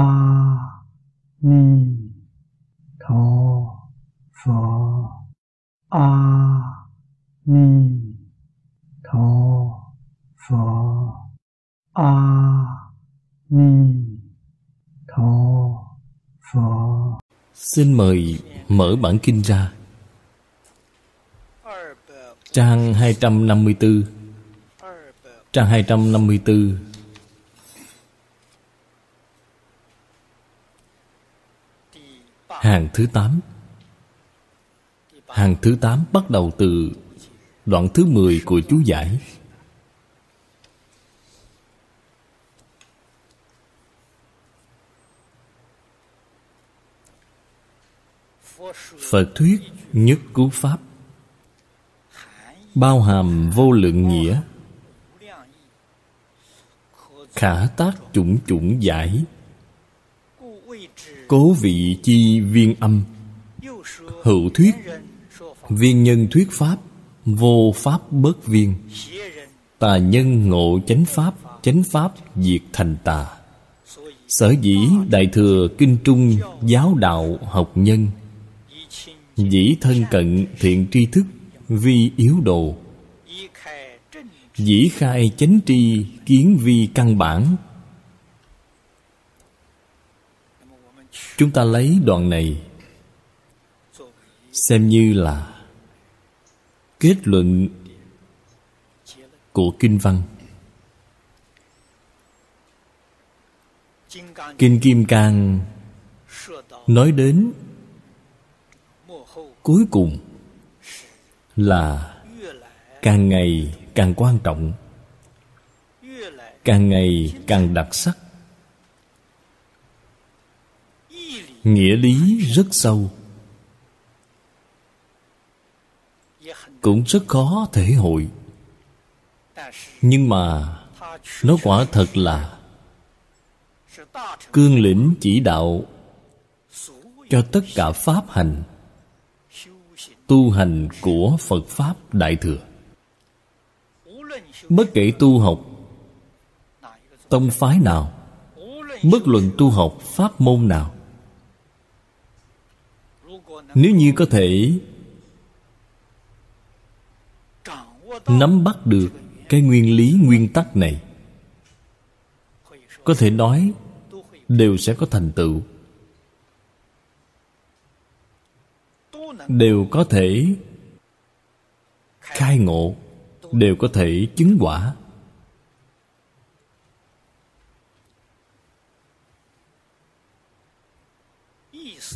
a ni tho pho a ni tho pho a ni tho pho Xin mời mở bản kinh ra Trang 254 Trang 254 Hàng thứ 8 Hàng thứ 8 bắt đầu từ đoạn thứ 10 của chú giải. Phật thuyết nhất cứu Pháp. Bao hàm vô lượng nghĩa. Khả tác chủng chủng giải. Cố vị chi viên âm. Hữu thuyết, Viên nhân thuyết Pháp, Vô Pháp bớt viên. Tà nhân ngộ chánh Pháp Chánh Pháp diệt thành tà. Sở dĩ Đại Thừa Kinh Trung Giáo đạo học nhân. Dĩ thân cận thiện tri thức, Vi yếu đồ. Dĩ khai chánh tri Kiến vi căn bản. Chúng ta lấy đoạn này Xem như là Kết luận Của Kinh Văn. Kinh Kim Cang Nói đến Cuối cùng Là Càng ngày càng quan trọng, Càng ngày càng đặc sắc. Nghĩa lý rất sâu. Cũng rất khó thể hội. Nhưng mà nó quả thật là cương lĩnh chỉ đạo cho tất cả pháp hành, tu hành của phật pháp đại thừa. Bất kể tu học tông phái nào, bất luận tu học pháp môn nào nếu như có thể, nắm bắt được cái nguyên lý, nguyên tắc này, có thể nói đều sẽ có thành tựu. Đều có thể khai ngộ, đều có thể chứng quả.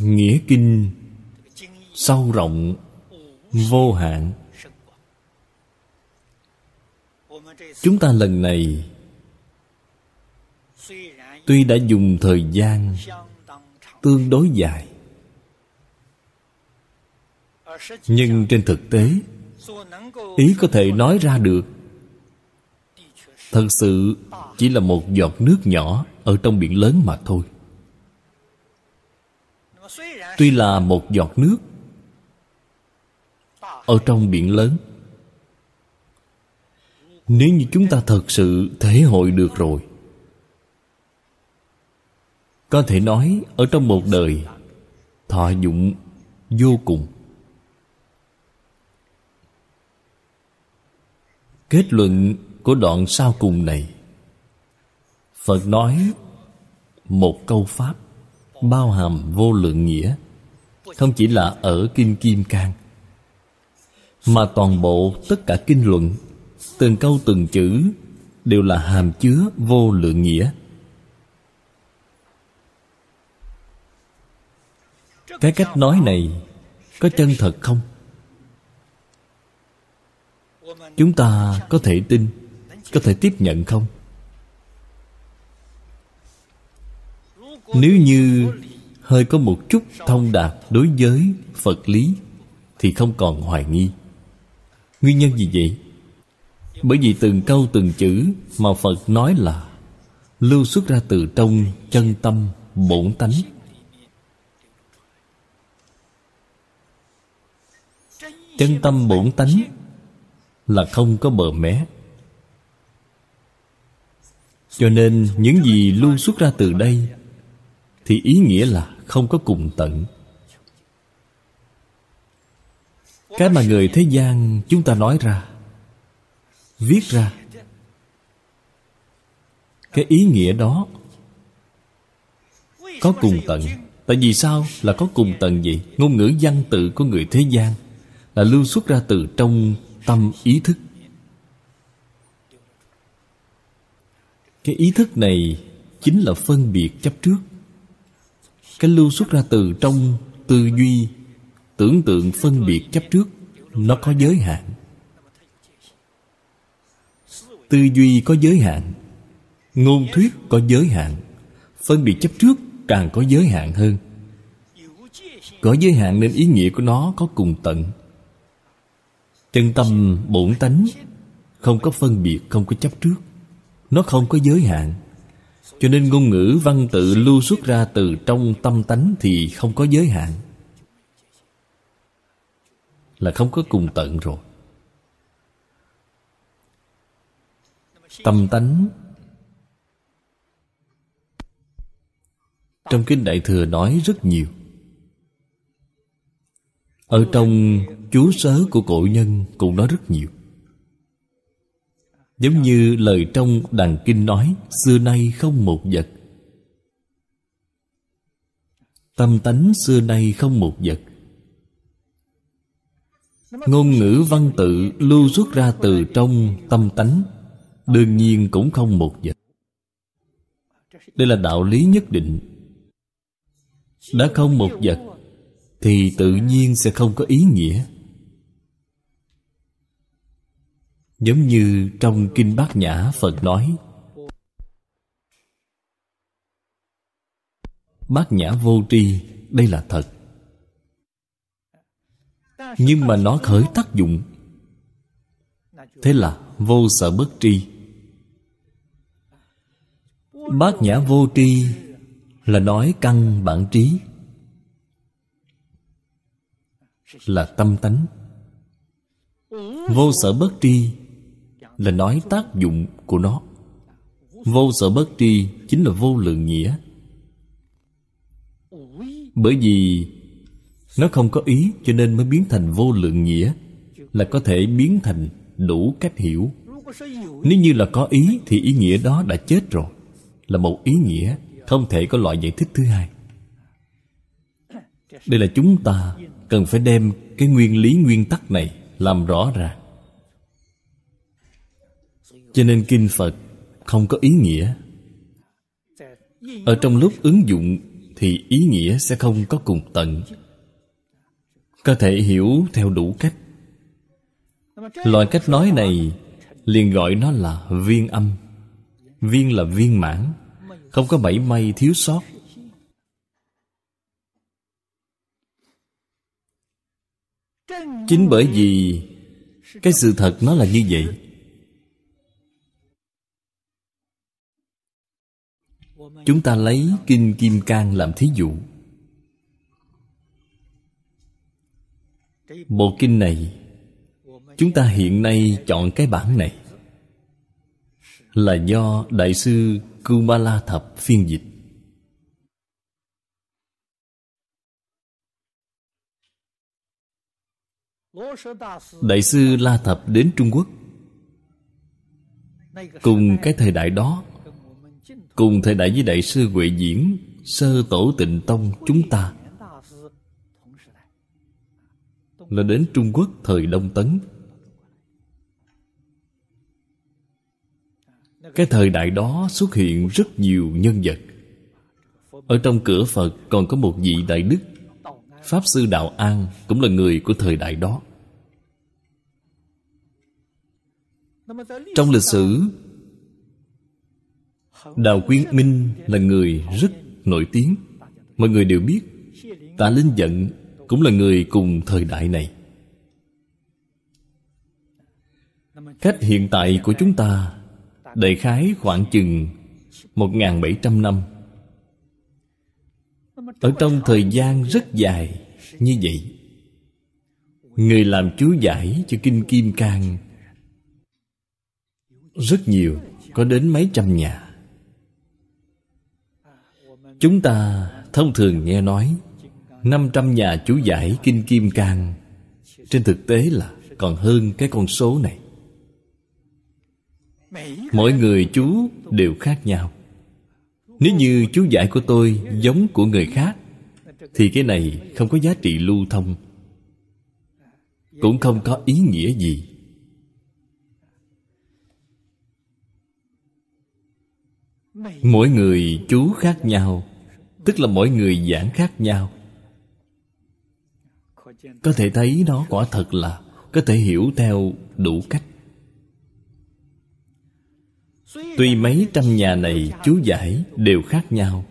Nghĩa kinh sâu rộng, vô hạn. Chúng ta lần này tuy đã dùng thời gian tương đối dài, nhưng trên thực tế, ý có thể nói ra được, thật sự chỉ là một giọt nước nhỏ ở trong biển lớn mà thôi. Tuy là một giọt nước ở trong biển lớn. Nếu như chúng ta thật sự thể hội được rồi, có thể nói ở trong một đời, thọ dụng vô cùng. Kết luận của đoạn sau cùng này, phật nói một câu pháp bao hàm vô lượng nghĩa, không chỉ là ở kinh kim cang mà toàn bộ tất cả kinh luận, từng câu từng chữ, đều là hàm chứa vô lượng nghĩa. Cái cách nói này có chân thật không? Chúng ta có thể tin, có thể tiếp nhận không? Nếu như hơi có một chút thông đạt đối với phật lý thì không còn hoài nghi. Nguyên nhân gì vậy? Bởi vì từng câu từng chữ mà Phật nói là lưu xuất ra từ trong chân tâm bổn tánh. Chân tâm bổn tánh là không có bờ mé. Cho nên những gì lưu xuất ra từ đây thì ý nghĩa là không có cùng tận. Cái mà người thế gian chúng ta nói ra, viết ra, cái ý nghĩa đó có cùng tận. Tại vì sao là có cùng tận vậy? Ngôn ngữ văn tự của người thế gian là lưu xuất ra từ trong tâm ý thức. Cái ý thức này chính là phân biệt chấp trước. Cái lưu xuất ra từ trong tư duy tưởng tượng phân biệt chấp trước, nó có giới hạn. Tư duy có giới hạn, ngôn thuyết có giới hạn, phân biệt chấp trước càng có giới hạn hơn. Có giới hạn nên ý nghĩa của nó có cùng tận. Chân tâm bổn tánh không có phân biệt, không có chấp trước. Nó không có giới hạn. Cho nên ngôn ngữ văn tự lưu xuất ra từ trong tâm tánh thì không có giới hạn là không có cùng tận rồi. Tâm tánh. Trong kinh đại thừa nói rất nhiều. Ở trong chú sớ của cổ nhân cũng nói rất nhiều. Giống như lời trong đàn kinh nói, xưa nay không một vật. Tâm tánh xưa nay không một vật ngôn ngữ văn tự lưu xuất ra từ trong tâm tánh, đương nhiên cũng không một vật. Đây là đạo lý nhất định. Đã không một vật, thì tự nhiên sẽ không có ý nghĩa. Giống như trong kinh bát nhã, phật nói, bát nhã vô tri, đây là thật nhưng mà nó khởi tác dụng. Thế là vô sợ bất tri. Bát nhã vô tri là nói căn bản trí. Là tâm tánh. Vô sở bất tri là nói tác dụng của nó. Vô sở bất tri chính là vô lượng nghĩa. Bởi vì nó không có ý cho nên mới biến thành vô lượng nghĩa, là có thể biến thành đủ cách hiểu. Nếu như là có ý thì ý nghĩa đó đã chết rồi, là một ý nghĩa không thể có loại giải thích thứ hai. Đây là chúng ta cần phải đem cái nguyên lý nguyên tắc này làm rõ ra. Cho nên kinh phật không có ý nghĩa. Ở trong lúc ứng dụng thì ý nghĩa sẽ không có cùng tận có thể hiểu theo đủ cách. Loại cách nói này liền gọi nó là viên âm. Viên là viên mãn, không có bảy may thiếu sót. Chính bởi vì cái sự thật nó là như vậy. Chúng ta lấy kinh kim cang làm thí dụ. Bộ kinh này, chúng ta hiện nay chọn cái bản này. Là do đại sư kumala thập phiên dịch. Đại sư la thập đến trung quốc. Cùng cái thời đại đó, cùng thời đại với đại sư huệ diễn, sơ tổ tịnh tông chúng ta là đến trung quốc thời đông tấn. Cái thời đại đó xuất hiện rất nhiều nhân vật. Ở trong cửa phật còn có một vị đại đức. Pháp sư đạo an cũng là người của thời đại đó. Trong lịch sử, đào Quyên minh là người rất nổi tiếng. Mọi người đều biết, tạ linh giận cũng là người cùng thời đại này. Cách hiện tại của chúng ta đại khái khoảng chừng 1.700 năm. Ở trong thời gian rất dài như vậy, Người làm chú giải cho Kinh Kim Cang Rất nhiều, Có đến mấy trăm nhà. Chúng ta Thông thường nghe nói 500 nhà chú giải Kinh Kim Cang. Trên thực tế là còn hơn cái con số này. Mỗi người chú đều khác nhau. Nếu như chú giải của tôi giống của người khác, Thì cái này không có giá trị lưu thông. Cũng không có ý nghĩa gì. Mỗi người chú khác nhau, Tức là mỗi người giảng khác nhau. Có thể thấy nó quả thật là Có thể hiểu theo đủ cách. Tuy mấy trăm nhà này chú giải đều khác nhau,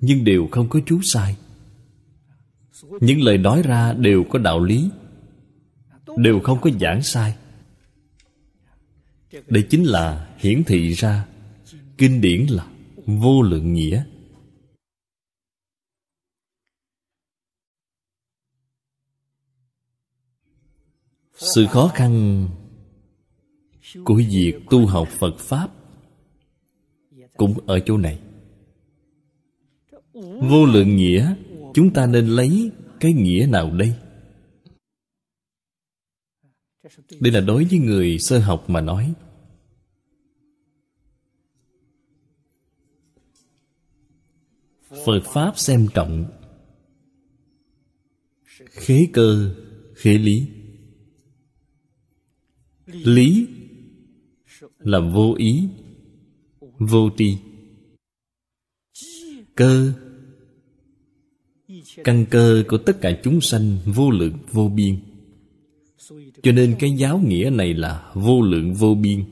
Nhưng đều không có chú sai. Những lời nói ra đều có đạo lý, Đều không có giảng sai. Đây chính là hiển thị ra Kinh điển là vô lượng nghĩa. Sự khó khăn của việc tu học Phật Pháp cũng ở chỗ này. Vô lượng nghĩa, chúng ta nên lấy cái nghĩa nào đây? Đây là đối với người sơ học mà nói. Phật pháp xem trọng khế cơ, khế lý lý là vô ý, vô tri. Cơ, căn cơ của tất cả chúng sanh vô lượng, vô biên. Cho nên cái giáo nghĩa này là vô lượng, vô biên.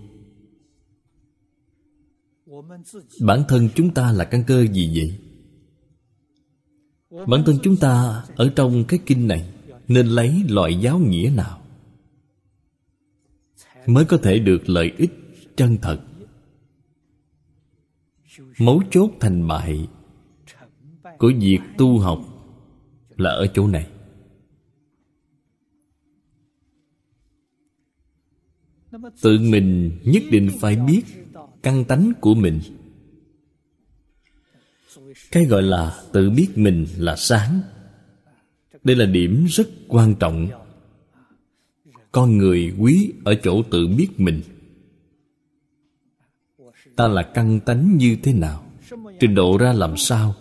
Bản thân chúng ta là căn cơ gì vậy? Bản thân chúng ta ở trong cái kinh này nên lấy loại giáo nghĩa nào? Mới có thể được lợi ích chân thật. Mấu chốt thành bại của việc tu học là ở chỗ này. Tự mình nhất định phải biết căn tánh của mình. Cái gọi là tự biết mình là sáng. Đây là điểm rất quan trọng con người quý ở chỗ tự biết mình. Ta là căn tánh như thế nào? Trình độ ra làm sao?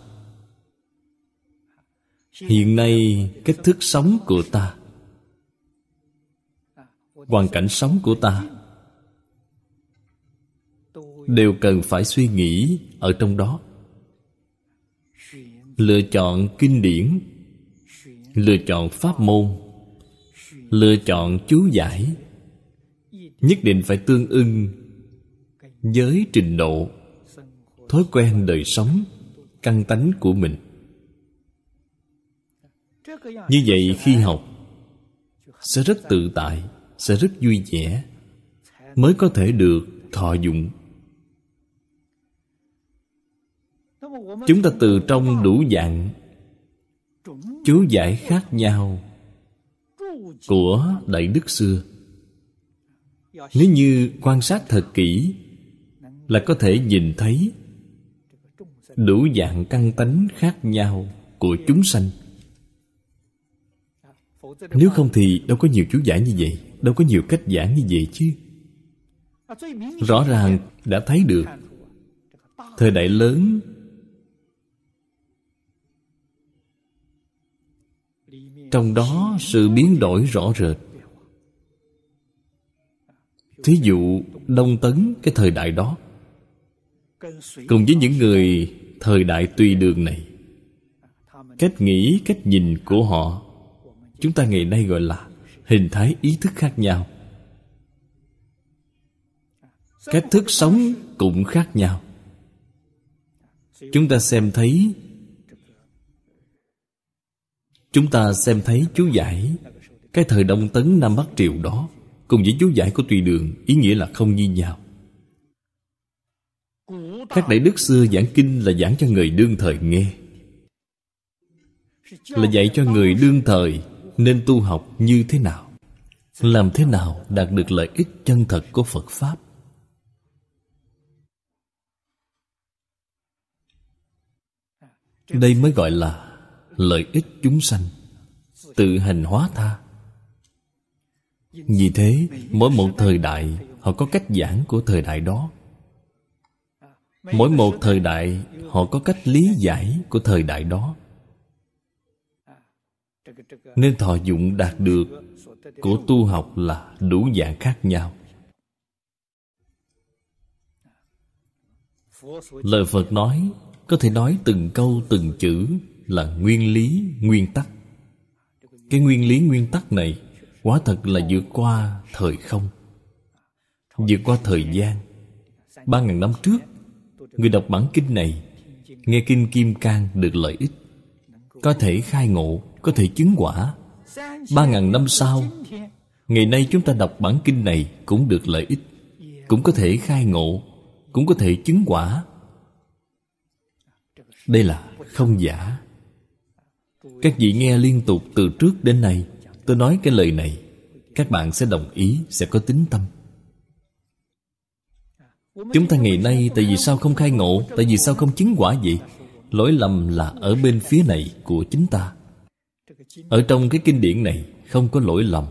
Hiện nay, cách thức sống của ta, hoàn cảnh sống của ta, đều cần phải suy nghĩ ở trong đó. Lựa chọn kinh điển, lựa chọn pháp môn lựa chọn chú giải. Nhất định phải tương ưng với trình độ, thói quen đời sống, căn tánh của mình. Như vậy khi học, sẽ rất tự tại, sẽ rất vui vẻ, mới có thể được thọ dụng. Chúng ta từ trong đủ dạng, chú giải khác nhau của đại đức xưa nếu như quan sát thật kỹ, là có thể nhìn thấy đủ dạng căn tánh khác nhau của chúng sanh. Nếu không thì đâu có nhiều chú giải như vậy, đâu có nhiều cách giảng như vậy chứ. Rõ ràng đã thấy được, thời đại lớn trong đó sự biến đổi rõ rệt. Thí dụ, đông tấn, cái thời đại đó. Cùng với những người thời đại tùy đường này, cách nghĩ, cách nhìn của họ, chúng ta ngày nay gọi là hình thái ý thức khác nhau. Cách thức sống cũng khác nhau. Chúng ta xem thấy chúng ta xem thấy chú giải, cái thời đông tấn nam bắc triều đó, cùng với chú giải của tùy đường, ý nghĩa là không như nhau. Các đại đức xưa giảng kinh là giảng cho người đương thời nghe. Là dạy cho người đương thời nên tu học như thế nào, làm thế nào đạt được lợi ích chân thật của phật pháp. Đây mới gọi là lợi ích chúng sanh, tự hành hóa tha. Vì thế, mỗi một thời đại, họ có cách giảng của thời đại đó. Mỗi một thời đại, họ có cách lý giải của thời đại đó. Nên thọ dụng đạt được của tu học là đủ dạng khác nhau. Lời phật nói, có thể nói từng câu từng chữ là nguyên lý, nguyên tắc. Cái nguyên lý, nguyên tắc này quả thật là vượt qua thời không, vượt qua thời gian. Ba ngàn năm trước, người đọc bản kinh này nghe kinh kim cang được lợi ích, có thể khai ngộ, có thể chứng quả. Ba ngàn năm sau, ngày nay chúng ta đọc bản kinh này cũng được lợi ích, cũng có thể khai ngộ, cũng có thể chứng quả. Đây là không giả các vị nghe liên tục từ trước đến nay, tôi nói cái lời này, các bạn sẽ đồng ý, sẽ có tính tâm. Chúng ta ngày nay tại vì sao không khai ngộ, tại vì sao không chứng quả vậy? Lỗi lầm là ở bên phía này của chính ta. Ở trong cái kinh điển này, không có lỗi lầm.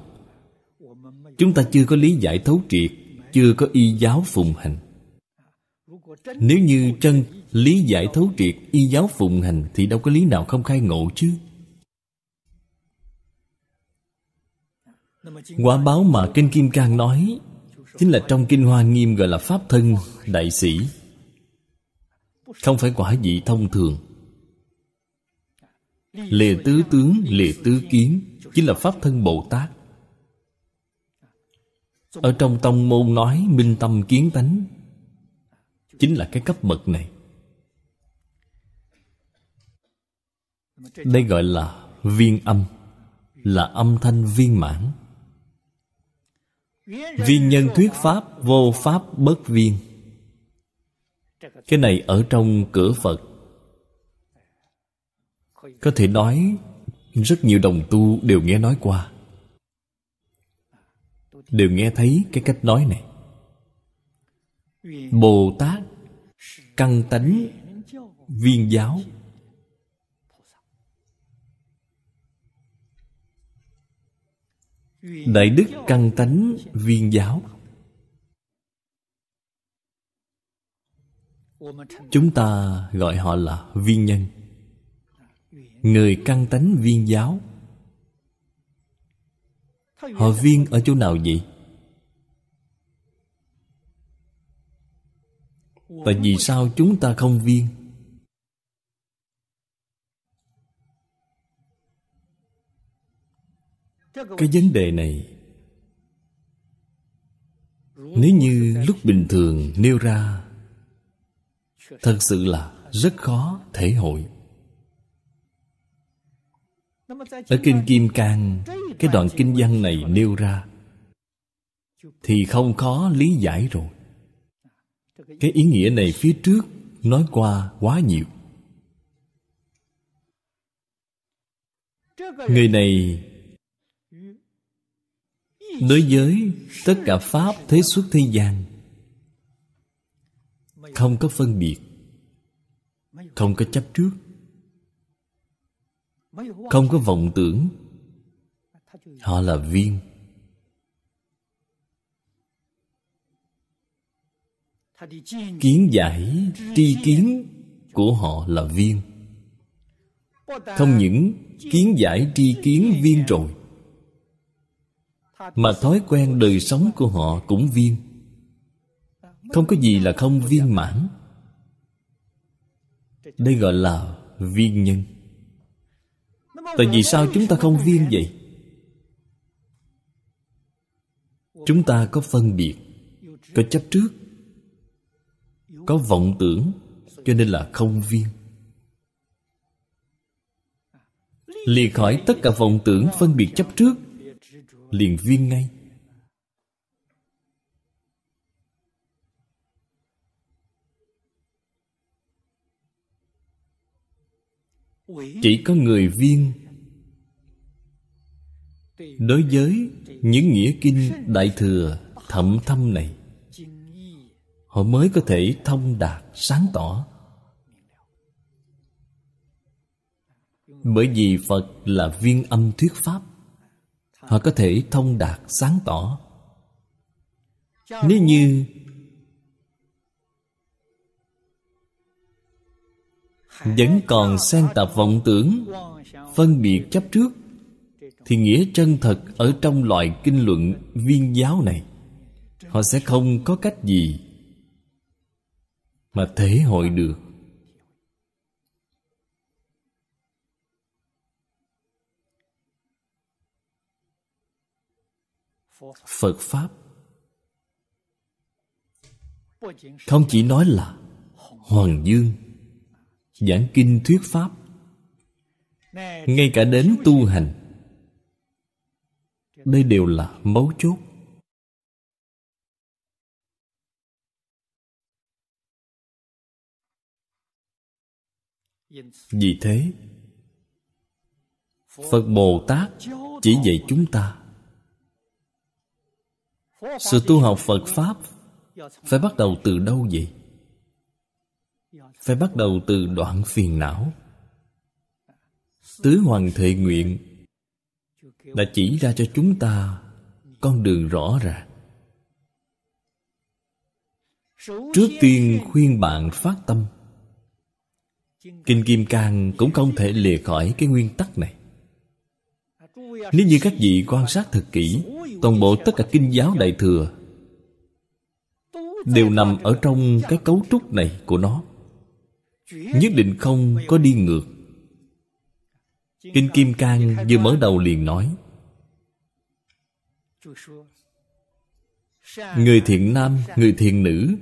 Chúng ta chưa có lý giải thấu triệt, chưa có y giáo phụng hành. Nếu như chân lý giải thấu triệt, y giáo phụng hành thì đâu có lý nào không khai ngộ chứ? Quả báo mà kinh kim cang nói chính là trong kinh hoa nghiêm gọi là pháp thân đại sĩ. Không phải quả vị thông thường. Lìa tứ tướng lìa tứ kiến chính là pháp thân bồ tát. Ở trong tông môn nói minh tâm kiến tánh chính là cái cấp bậc này. Đây gọi là viên âm, là âm thanh viên mãn viên nhân thuyết pháp, vô pháp bất viên. Cái này ở trong cửa phật. Có thể nói, rất nhiều đồng tu đều nghe nói qua. Đều nghe thấy cái cách nói này. Bồ tát, căn tánh, viên giáo. Đại đức căn tánh viên giáo. Chúng ta gọi họ là viên nhân. Người căn tánh viên giáo. Họ viên ở chỗ nào vậy? Tại vì sao chúng ta không viên? Cái vấn đề này, nếu như lúc bình thường nêu ra, thật sự là rất khó thể hội. Ở kinh kim cang, cái đoạn kinh văn này nêu ra, thì không khó lý giải rồi. Cái ý nghĩa này phía trước nói qua quá nhiều. Người này đối với tất cả pháp, thế xuất, thế gian, không có phân biệt, không có chấp trước, không có vọng tưởng, họ là viên. Kiến giải, tri kiến của họ là viên. Không những kiến giải, tri kiến viên rồi mà thói quen đời sống của họ cũng viên. Không có gì là không viên mãn. Đây gọi là viên nhân. Tại vì sao chúng ta không viên vậy? Chúng ta có phân biệt, có chấp trước, có vọng tưởng, cho nên là không viên. Lìa khỏi tất cả vọng tưởng phân biệt chấp trước liền viên ngay. Chỉ có người viên đối với những nghĩa kinh đại thừa thậm thâm này, họ mới có thể thông đạt sáng tỏ. Bởi vì phật là viên âm thuyết pháp họ có thể thông đạt sáng tỏ. Nếu như vẫn còn xen tạp vọng tưởng, phân biệt chấp trước, thì nghĩa chân thật ở trong loại kinh luận viên giáo này, họ sẽ không có cách gì mà thể hội được. Phật pháp. Không chỉ nói là hoàng dương, giảng kinh thuyết pháp, ngay cả đến tu hành, đây đều là mấu chốt. Vì thế, phật bồ tát chỉ dạy chúng ta sự tu học phật pháp phải bắt đầu từ đâu vậy? Phải bắt đầu từ đoạn phiền não. Tứ hoàng thệ nguyện đã chỉ ra cho chúng ta con đường rõ ràng. Trước tiên khuyên bạn phát tâm. Kinh kim cang cũng không thể lìa khỏi cái nguyên tắc này. Nếu như các vị quan sát thật kỹ toàn bộ tất cả kinh giáo đại thừa. Đều nằm ở trong cái cấu trúc này của nó. Nhất định không có đi ngược. Kinh kim cang vừa mở đầu liền nói, người thiện nam, người thiện nữ,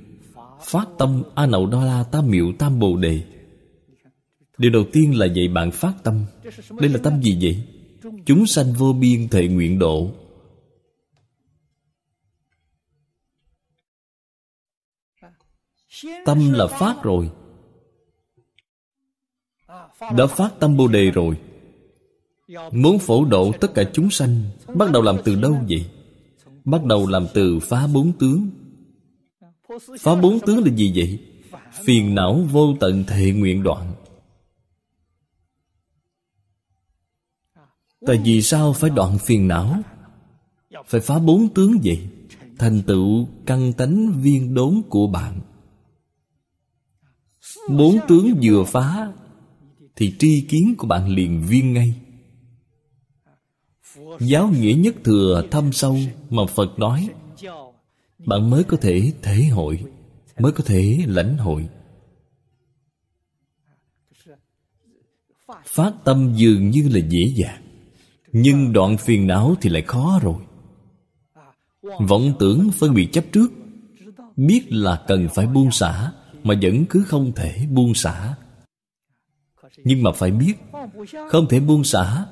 phát tâm a nậu đo la tam miệu tam bồ đề. Điều đầu tiên là dạy bạn phát tâm. Đây là tâm gì vậy? Chúng sanh vô biên thệ nguyện độ. Tâm là phát rồi. Đã phát tâm bồ đề rồi. Muốn phổ độ tất cả chúng sanh, bắt đầu làm từ đâu vậy? Bắt đầu làm từ phá bốn tướng. Phá bốn tướng là gì vậy? Phiền não vô tận thệ nguyện đoạn. Tại vì sao phải đoạn phiền não? Phải phá bốn tướng vậy? Thành tựu căn tánh viên đốn của bạn bốn tướng vừa phá, thì tri kiến của bạn liền viên ngay. Giáo nghĩa nhất thừa thâm sâu mà phật nói, bạn mới có thể thể hội, mới có thể lãnh hội. Phát tâm dường như là dễ dàng, nhưng đoạn phiền não thì lại khó rồi. Vọng tưởng phân biệt chấp trước, biết là cần phải buông xả mà vẫn cứ không thể buông xả. Nhưng mà phải biết, không thể buông xả.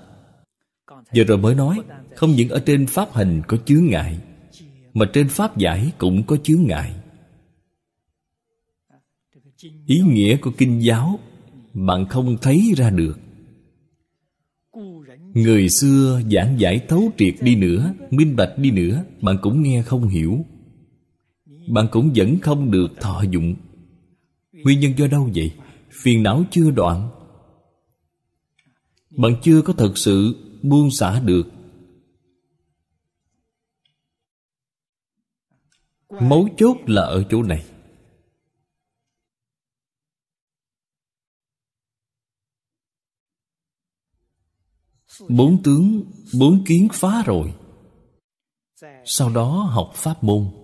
Giờ rồi mới nói, không những ở trên pháp hành có chướng ngại, mà trên pháp giải cũng có chướng ngại. Ý nghĩa của kinh giáo, bạn không thấy ra được. Người xưa giảng giải thấu triệt đi nữa, minh bạch đi nữa, bạn cũng nghe không hiểu. Bạn cũng vẫn không được thọ dụng nguyên nhân do đâu vậy? Phiền não chưa đoạn. Bạn chưa có thật sự buông xả được. Mấu chốt là ở chỗ này. Bốn tướng, bốn kiến phá rồi. Sau đó học pháp môn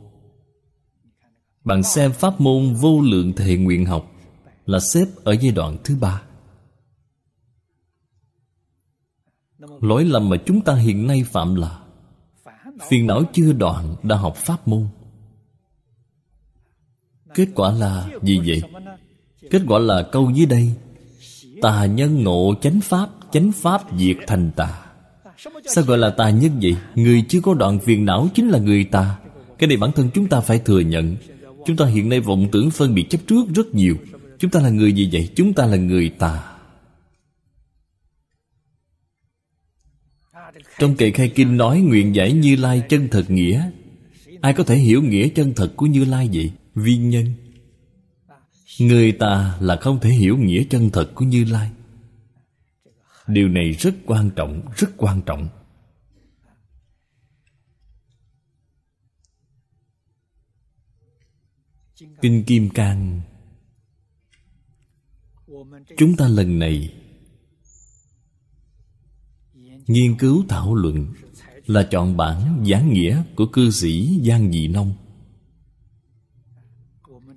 bạn xem pháp môn vô lượng thệ nguyện học là xếp ở giai đoạn thứ ba. Lỗi lầm mà chúng ta hiện nay phạm là phiền não chưa đoạn đã học pháp môn. Kết quả là gì vậy? Kết quả là câu dưới đây, tà nhân ngộ chánh pháp chánh pháp diệt thành tà. Sao gọi là tà nhân vậy? Người chưa có đoạn phiền não chính là người tà. Cái này bản thân chúng ta phải thừa nhận chúng ta hiện nay vọng tưởng phân biệt chấp trước rất nhiều. Chúng ta là người gì vậy? Chúng ta là người tà. Trong kệ khai kinh nói nguyện giải Như Lai chân thật nghĩa. Ai có thể hiểu nghĩa chân thật của Như Lai vậy? Viên nhân. Người ta là không thể hiểu nghĩa chân thật của Như Lai. Điều này rất quan trọng, rất quan trọng. Kinh kim cang. Chúng ta lần này nghiên cứu thảo luận là chọn bản giảng nghĩa của cư sĩ giang dị nông.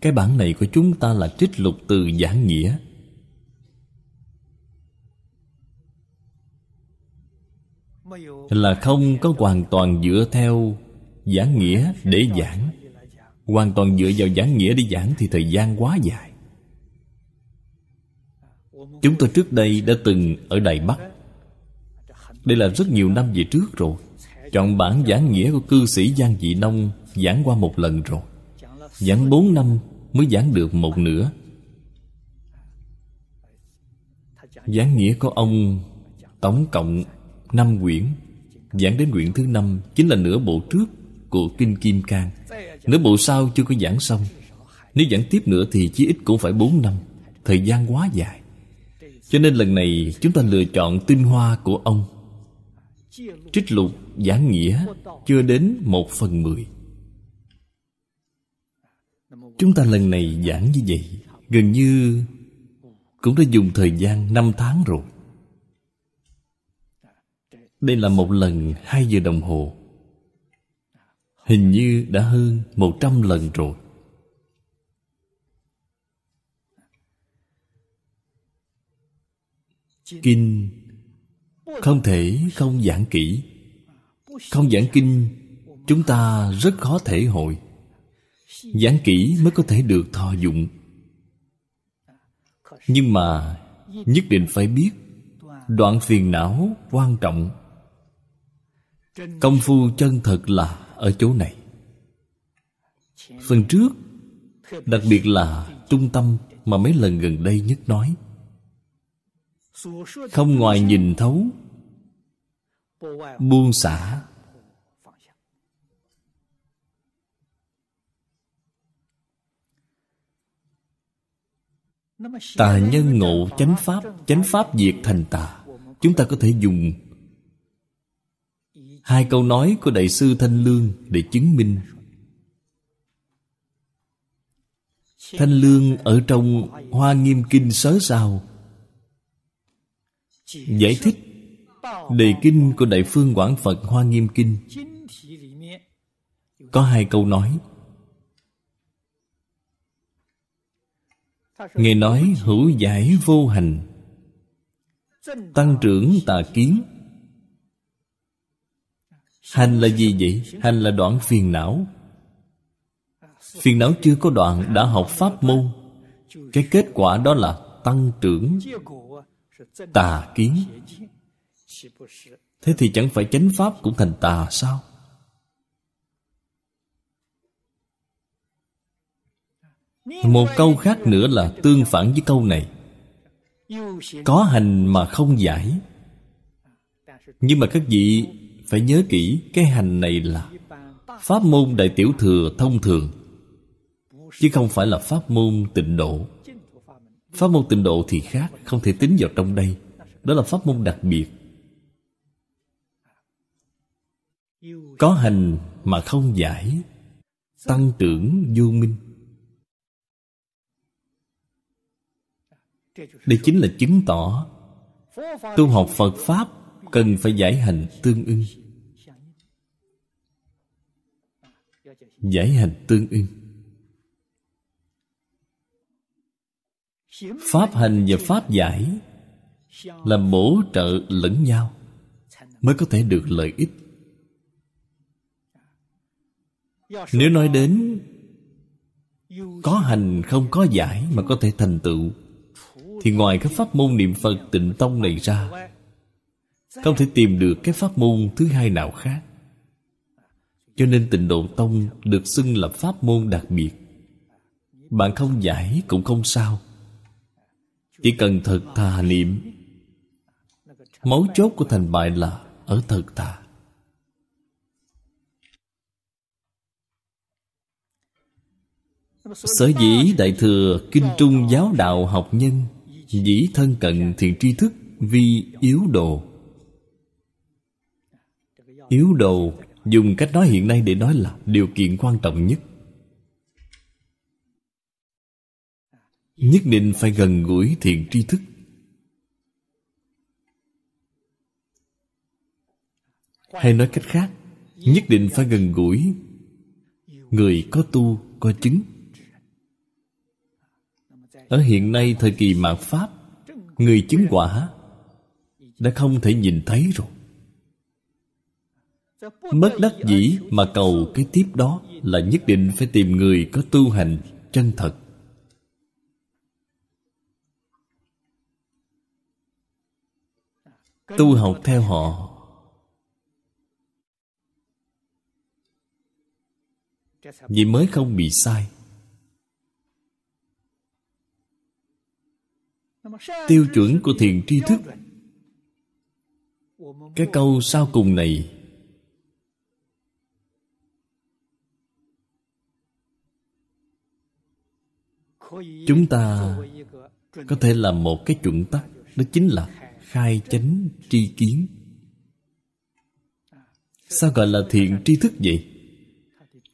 Cái bản này của chúng ta là trích lục từ giảng nghĩa. Là không có hoàn toàn dựa theo giảng nghĩa để giảng hoàn toàn dựa vào giảng nghĩa để giảng thì thời gian quá dài. Chúng tôi trước đây đã từng ở đài bắc. Đây là rất nhiều năm về trước rồi. Chọn bản giảng nghĩa của cư sĩ giang dị nông giảng qua một lần rồi. Giảng bốn năm mới giảng được một nửa. Giảng nghĩa của ông tổng cộng năm quyển, giảng đến quyển thứ năm, chính là nửa bộ trước của kinh kim cang nửa bộ sau chưa có giảng xong, nếu giảng tiếp nữa thì chỉ ít cũng phải bốn năm. Thời gian quá dài. Cho nên lần này chúng ta lựa chọn tinh hoa của ông. Trích lục, giảng nghĩa, chưa đến một phần mười. Chúng ta lần này giảng như vậy, gần như cũng đã dùng thời gian năm tháng rồi. Đây là một lần hai giờ đồng hồ hình như đã hơn một trăm lần rồi. Kinh không thể không giảng kỹ. Không giảng kinh, chúng ta rất khó thể hội. Giảng kỹ mới có thể được thọ dụng. Nhưng mà nhất định phải biết, đoạn phiền não quan trọng. Công phu chân thật là ở chỗ này. Phần trước, đặc biệt là trung tâm mà mấy lần gần đây nhất nói. Không ngoài nhìn thấu, buông xả. Tà nhân ngộ chánh pháp chánh pháp diệt thành tà. Chúng ta có thể dùng hai câu nói của đại sư thanh lương để chứng minh. Thanh lương ở trong hoa nghiêm kinh sớ sao. Giải thích đề kinh của đại phương quảng phật hoa nghiêm kinh. Có hai câu nói. Ngài nói hữu giải vô hành, Tăng trưởng tà kiến. Hành là gì vậy? Hành là đoạn phiền não. Phiền não chưa có đoạn đã học pháp môn. Cái kết quả đó là tăng trưởng tà kiến. Thế thì chẳng phải chánh pháp cũng thành tà sao? Một câu khác nữa là tương phản với câu này. Có hành mà không giải. Nhưng mà các vị phải nhớ kỹ Cái hành này là Pháp môn đại tiểu thừa thông thường, Chứ không phải là pháp môn tịnh độ. Pháp môn tịnh độ thì khác, Không thể tính vào trong đây. Đó là pháp môn đặc biệt. Có hành mà không giải, Tăng trưởng vô minh. Đây chính là chứng tỏ tu học phật pháp cần phải giải hành tương ưng. Giải hành tương ưng. Pháp hành và pháp giải là bổ trợ lẫn nhau mới có thể được lợi ích. Nếu nói đến có hành không có giải mà có thể thành tựu, thì ngoài các pháp môn niệm phật, tịnh tông này ra, không thể tìm được cái pháp môn thứ hai nào khác cho nên tịnh độ tông được xưng là pháp môn đặc biệt. Bạn không giải cũng không sao. Chỉ cần thật thà niệm. Mấu chốt của thành bại là ở thật thà sở dĩ đại thừa kinh trung giáo đạo học nhân Dĩ thân cận thiện tri thức vi yếu đồ. Yếu đồ dùng cách nói hiện nay để nói là điều kiện quan trọng nhất. Nhất định phải gần gũi thiện tri thức. Hay nói cách khác, nhất định phải gần gũi. Người có tu, có chứng. Ở hiện nay thời kỳ mạt pháp, người chứng quả đã không thể nhìn thấy rồi mất đắc dĩ mà cầu cái tiếp đó là nhất định phải tìm người có tu hành chân thật. Tu học theo họ. Vì mới không bị sai. Tiêu chuẩn của thiền tri thức. Cái câu sau cùng này Chúng ta có thể làm một cái chuẩn tắc, Đó chính là khai chánh tri kiến. Sao gọi là thiện tri thức vậy?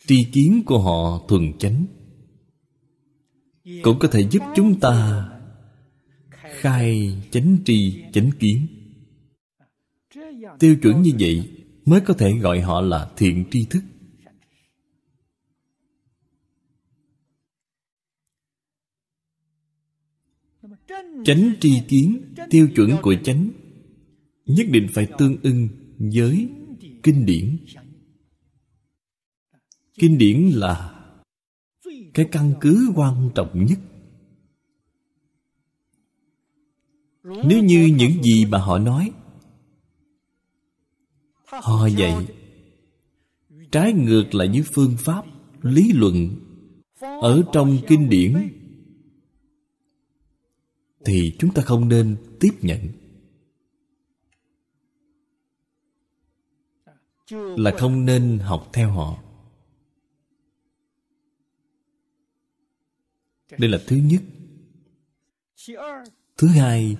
tri kiến của họ thuần chánh. Cũng có thể giúp chúng ta khai chánh tri chánh kiến. Tiêu chuẩn như vậy mới có thể gọi họ là thiện tri thức. Chánh tri kiến, tiêu chuẩn của chánh. Nhất định phải tương ưng với kinh điển. Kinh điển là cái căn cứ quan trọng nhất. Nếu như những gì mà họ nói, họ dạy, trái ngược lại với phương pháp lý luận ở trong kinh điển thì chúng ta không nên tiếp nhận. Là không nên học theo họ. Đây là thứ nhất. Thứ hai,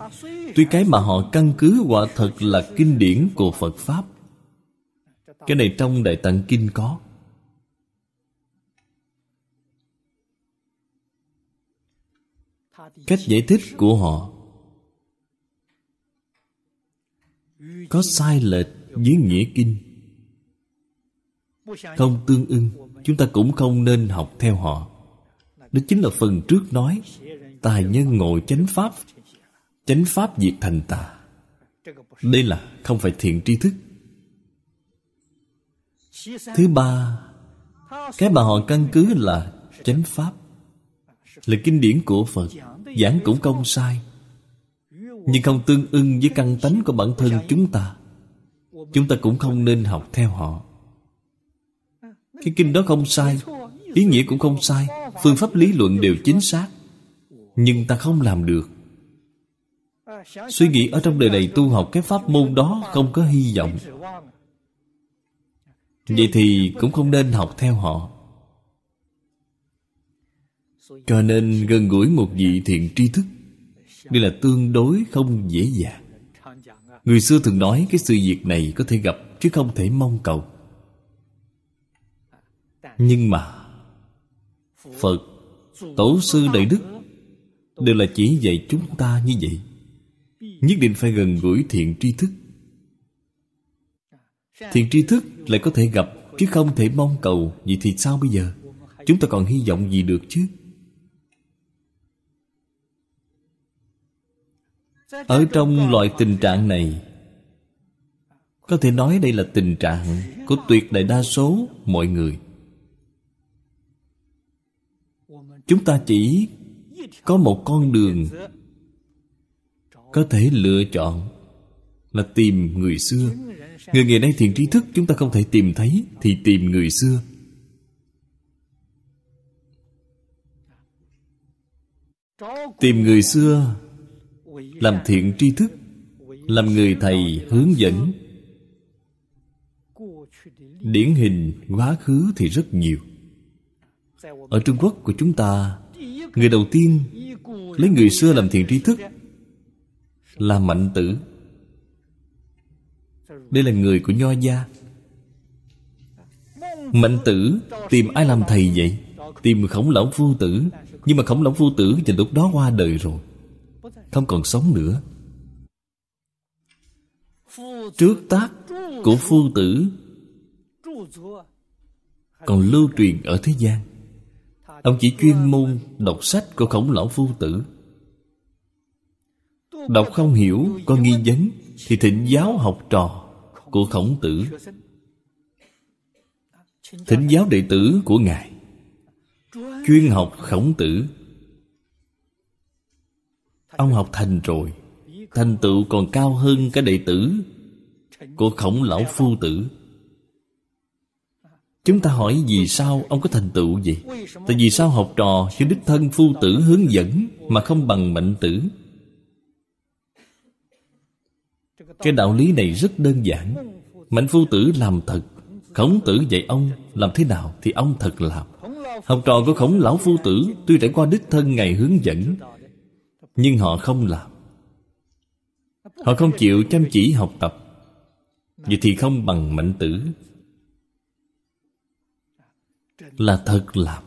tuy cái mà họ căn cứ quả thật là kinh điển của phật pháp, cái này trong đại tạng kinh có. Cách giải thích của họ. Có sai lệch với nghĩa kinh. Không tương ưng, chúng ta cũng không nên học theo họ. Đó chính là phần trước nói, Tài nhân ngộ chánh pháp Chánh pháp diệt thành tà. Đây là không phải thiện tri thức. Thứ ba, Cái mà họ căn cứ là chánh pháp. Là kinh điển của Phật. Giảng cũng không sai, Nhưng không tương ưng với căn tánh của bản thân chúng ta. Chúng ta cũng không nên học theo họ. Cái kinh đó không sai, Ý nghĩa cũng không sai, Phương pháp lý luận đều chính xác, Nhưng ta không làm được. Suy nghĩ ở trong đời này tu học cái pháp môn đó không có hy vọng. Vậy thì cũng không nên học theo họ. Cho nên gần gũi một vị thiện tri thức, Đây là tương đối không dễ dàng. Người xưa thường nói cái sự việc này có thể gặp Chứ không thể mong cầu. Nhưng mà, Phật, Tổ sư Đại Đức Đều là chỉ dạy chúng ta như vậy. Nhất định phải gần gũi thiện tri thức. Thiện tri thức lại có thể gặp Chứ không thể mong cầu. Vậy thì sao bây giờ? Chúng ta còn hy vọng gì được chứ? Ở trong loại tình trạng này, Có thể nói đây là tình trạng Của tuyệt đại đa số mọi người. Chúng ta chỉ có một con đường có thể lựa chọn là tìm người xưa. Người ngày nay thiện trí thức, chúng ta không thể tìm thấy thì tìm người xưa. Tìm người xưa làm thiện tri thức, làm người thầy hướng dẫn. Điển hình quá khứ thì rất nhiều. Ở trung quốc của chúng ta, người đầu tiên lấy người xưa làm thiện tri thức là mạnh tử. Đây là người của nho gia. Mạnh tử tìm ai làm thầy vậy? Tìm khổng lão phu tử. Nhưng mà khổng lão phu tử thì lúc đó qua đời rồi không còn sống nữa. Trước tác của phu tử, còn lưu truyền ở thế gian. Ông chỉ chuyên môn đọc sách của khổng lão phu tử. Đọc không hiểu, có nghi vấn, thì thịnh giáo học trò của khổng tử. Thịnh giáo đệ tử của ngài. Chuyên học khổng tử ông học thành rồi. Thành tựu còn cao hơn cái đệ tử của khổng lão phu tử. Chúng ta hỏi vì sao ông có thành tựu vậy? tại vì sao học trò cho đích thân phu tử hướng dẫn mà không bằng mệnh tử? Cái đạo lý này rất đơn giản. Mạnh phu tử làm thật, khổng tử dạy ông làm thế nào thì ông thật làm. Học trò của khổng lão phu tử tuy trải qua đích thân ngày hướng dẫn nhưng họ không làm. Họ không chịu chăm chỉ học tập. Vậy thì không bằng mạnh tử. Là thật làm.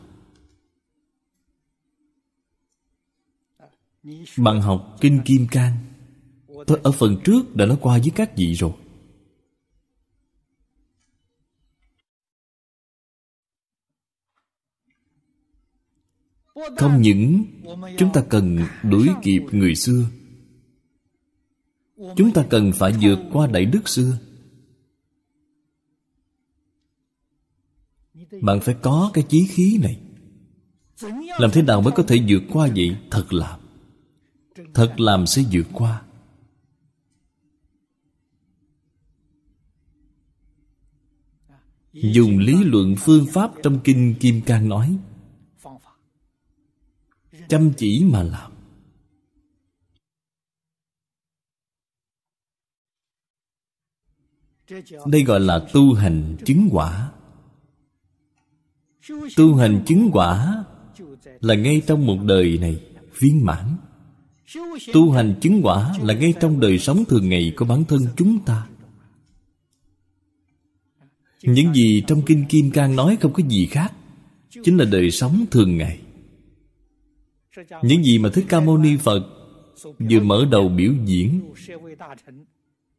Bạn học kinh kim cang, tôi ở phần trước đã nói qua với các vị rồi. Không những chúng ta cần đuổi kịp người xưa, chúng ta cần phải vượt qua đại đức xưa. Bạn phải có cái chí khí này. Làm thế nào mới có thể vượt qua vậy? Thật làm thật làm sẽ vượt qua. Dùng lý luận phương pháp trong kinh kim cang nói chăm chỉ mà làm. Đây gọi là tu hành chứng quả. Tu hành chứng quả là ngay trong một đời này viên mãn. Tu hành chứng quả là ngay trong đời sống thường ngày của bản thân chúng ta. Những gì trong kinh kim cang nói không có gì khác, chính là đời sống thường ngày những gì mà thích ca mâu ni phật vừa mở đầu biểu diễn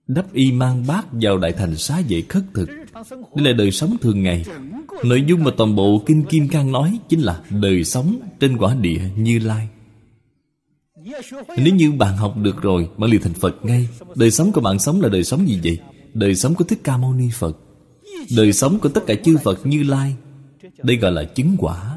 đắp y mang bát vào đại thành xá vệ khất thực, đây là đời sống thường ngày. Nội dung mà toàn bộ kinh kim cang nói chính là đời sống trên quả địa như lai. Nếu như bạn học được rồi, bạn liền thành phật ngay. Đời sống của bạn sống là đời sống gì vậy? Đời sống của thích ca mâu ni phật. Đời sống của tất cả chư phật như lai. Đây gọi là chứng quả.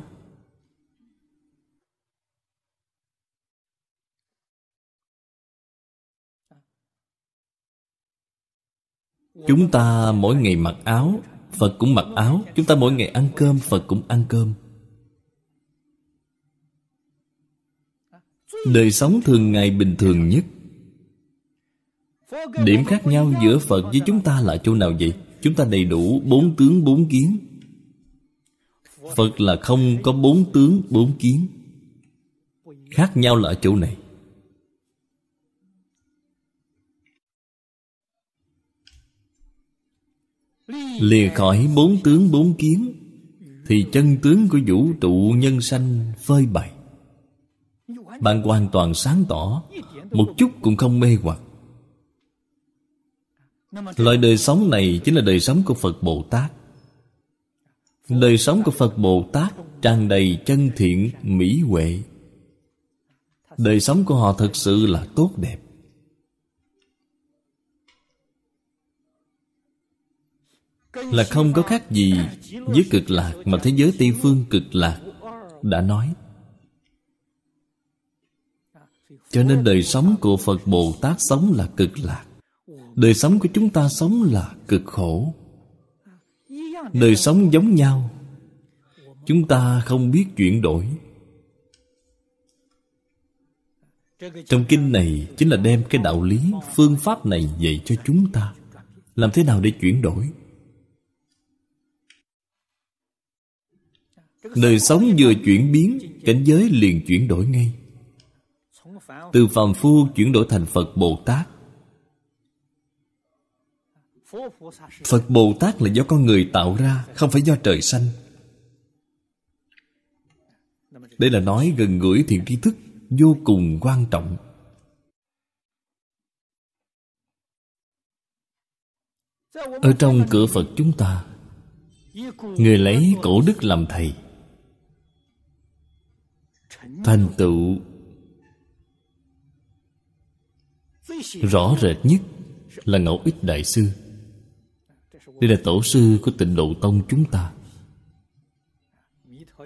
Chúng ta mỗi ngày mặc áo, phật cũng mặc áo. Chúng ta mỗi ngày ăn cơm, phật cũng ăn cơm. Đời sống thường ngày bình thường nhất. Điểm khác nhau giữa phật với chúng ta là chỗ nào vậy? Chúng ta đầy đủ bốn tướng, bốn kiến. Phật là không có bốn tướng, bốn kiến. Khác nhau là ở chỗ này. Lìa khỏi bốn tướng bốn kiến, thì chân tướng của vũ trụ nhân sanh phơi bày. Bạn hoàn toàn sáng tỏ, một chút cũng không mê hoặc. Loại đời sống này chính là đời sống của phật bồ tát. Đời sống của phật bồ tát tràn đầy chân thiện mỹ huệ. Đời sống của họ thật sự là tốt đẹp. Là không có khác gì với cực lạc mà thế giới tây phương cực lạc đã nói. Cho nên đời sống của phật bồ tát sống là cực lạc. Đời sống của chúng ta sống là cực khổ. Đời sống giống nhau. Chúng ta không biết chuyển đổi. Trong kinh này chính là đem cái đạo lý, phương pháp này dạy cho chúng ta. Làm thế nào để chuyển đổi? Đời sống vừa chuyển biến, cảnh giới liền chuyển đổi ngay. Từ phàm phu chuyển đổi thành phật bồ tát. Phật bồ tát là do con người tạo ra, không phải do trời sanh. Đây là nói gần gũi thiện tri thức, vô cùng quan trọng. Ở trong cửa phật chúng ta, người lấy cổ đức làm thầy thành tựu. Rõ rệt nhất là ngẫu ích đại sư. Đây là tổ sư của tịnh độ tông chúng ta.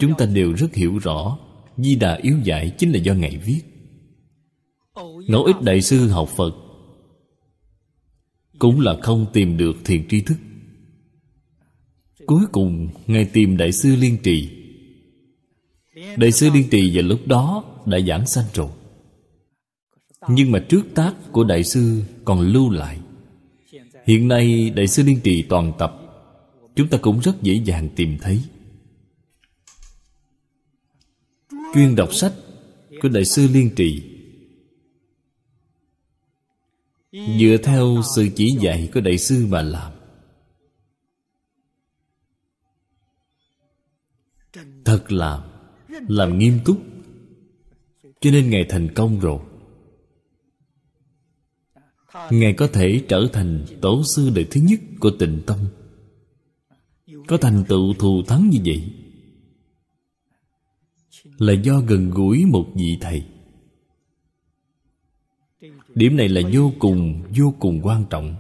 Chúng ta đều rất hiểu rõ di đà yếu giải chính là do ngài viết. Ngẫu ích đại sư học phật cũng là không tìm được thiền tri thức. Cuối cùng, ngài tìm đại sư liên trì đại sư liên trì vào lúc đó đã giảng sanh rồi nhưng mà trước tác của đại sư còn lưu lại. Hiện nay đại sư liên trì toàn tập, chúng ta cũng rất dễ dàng tìm thấy. Chuyên đọc sách của đại sư liên trì dựa theo sự chỉ dạy của đại sư mà làm. Thật làm làm nghiêm túc. Cho nên ngài thành công rồi. Ngài có thể trở thành tổ sư đời thứ nhất của tịnh tâm, có thành tựu thù thắng như vậy. Là do gần gũi một vị thầy. Điểm này là vô cùng vô cùng quan trọng.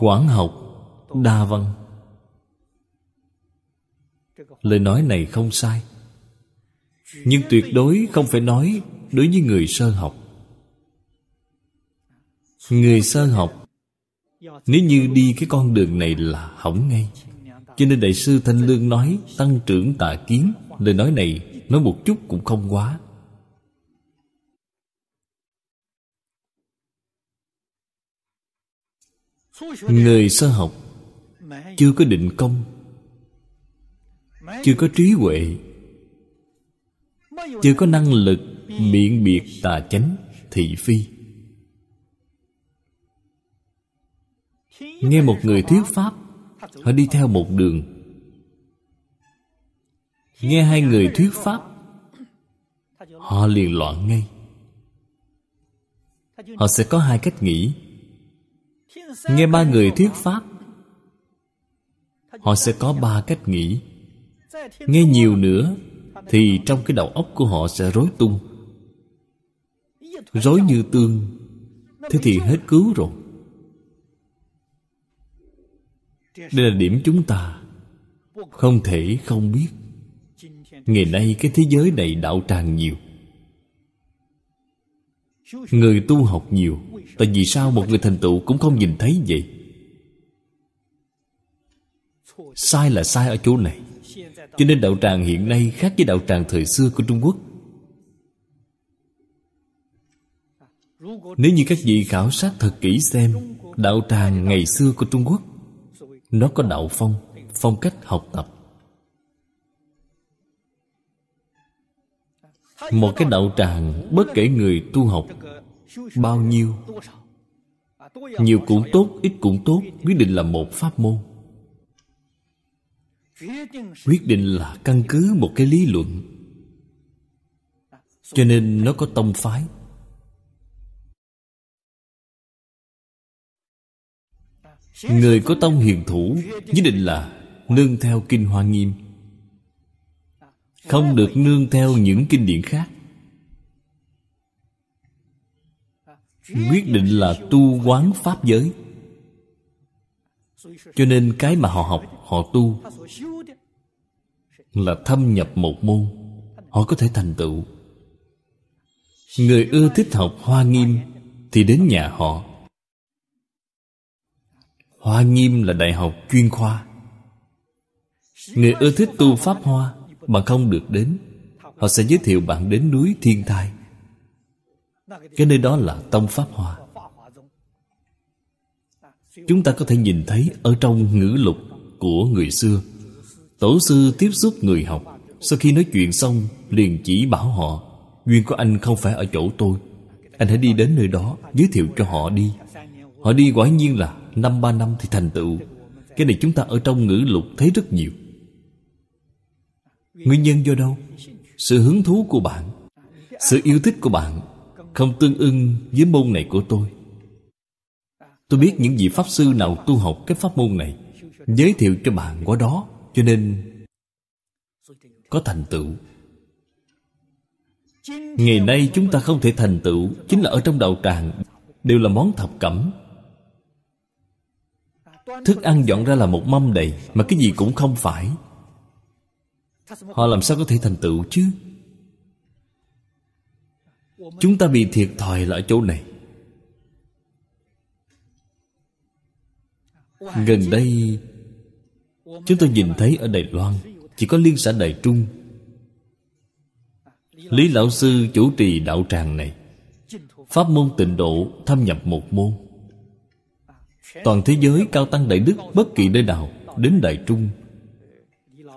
Quảng học đa văn lời nói này không sai. Nhưng tuyệt đối không phải nói đối với người sơ học. Người sơ học, nếu như đi cái con đường này là hỏng ngay. Cho nên đại sư thanh lương nói, tăng trưởng tà kiến. Lời nói này nói một chút cũng không quá. Người sơ học chưa có định công chưa có trí huệ, chưa có năng lực biện biệt tà chánh, thị phi. Nghe một người thuyết pháp, họ đi theo một đường. Nghe hai người thuyết pháp, họ liền loạn ngay. Họ sẽ có hai cách nghĩ. Nghe ba người thuyết pháp, họ sẽ có ba cách nghĩ nghe nhiều nữa, thì trong cái đầu óc của họ sẽ rối tung. Rối như tương. Thế thì hết cứu rồi. Đây là điểm chúng ta không thể không biết. Ngày nay cái thế giới này đạo tràng nhiều. Người tu học nhiều. Tại vì sao một người thành tựu cũng không nhìn thấy vậy? Sai là sai ở chỗ này cho nên đạo tràng hiện nay khác với đạo tràng thời xưa của trung quốc. Nếu như các vị khảo sát thật kỹ xem, đạo tràng ngày xưa của trung quốc, nó có đạo phong phong cách học tập. Một cái đạo tràng, bất kể người tu học, bao nhiêu, nhiều cũng tốt, ít cũng tốt, quyết định là một pháp môn quyết định là căn cứ một cái lý luận. Cho nên nó có tông phái. Người có tông hiền thủ, nhất định là nương theo kinh hoa nghiêm. Không được nương theo những kinh điển khác. Quyết định là tu quán pháp giới. Cho nên cái mà họ học, họ tu là thâm nhập một môn, họ có thể thành tựu. Người ưa thích học hoa nghiêm thì đến nhà họ. Hoa nghiêm là đại học chuyên khoa. Người ưa thích tu pháp hoa, mà không được đến, họ sẽ giới thiệu bạn đến núi thiên thai. Cái nơi đó là tông pháp hoa. Chúng ta có thể nhìn thấy ở trong ngữ lục của người xưa tổ sư tiếp xúc người học. Sau khi nói chuyện xong, Liền chỉ bảo họ, Duyên của anh không phải ở chỗ tôi. Anh hãy đi đến nơi đó, Giới thiệu cho họ đi. Họ đi quả nhiên là Năm ba năm thì thành tựu. Cái này chúng ta ở trong ngữ lục thấy rất nhiều. Nguyên nhân do đâu? Sự hứng thú của bạn. Sự yêu thích của bạn Không tương ưng với môn này của tôi. Tôi biết những vị Pháp sư nào tu học cái pháp môn này, Giới thiệu cho bạn qua đó. Cho nên, Có thành tựu. Ngày nay chúng ta không thể thành tựu, Chính là ở trong đạo tràng, Đều là món thập cẩm. Thức ăn dọn ra là một mâm đầy, Mà cái gì cũng không phải. Họ làm sao có thể thành tựu chứ? Chúng ta bị thiệt thòi là ở chỗ này. Gần đây Chúng tôi nhìn thấy ở Đài Loan, Chỉ có liên xã Đài Trung. Lý Lão Sư chủ trì đạo tràng này, Pháp môn tịnh độ thâm nhập một môn. Toàn thế giới cao tăng đại đức Bất kỳ nơi nào Đến Đài Trung.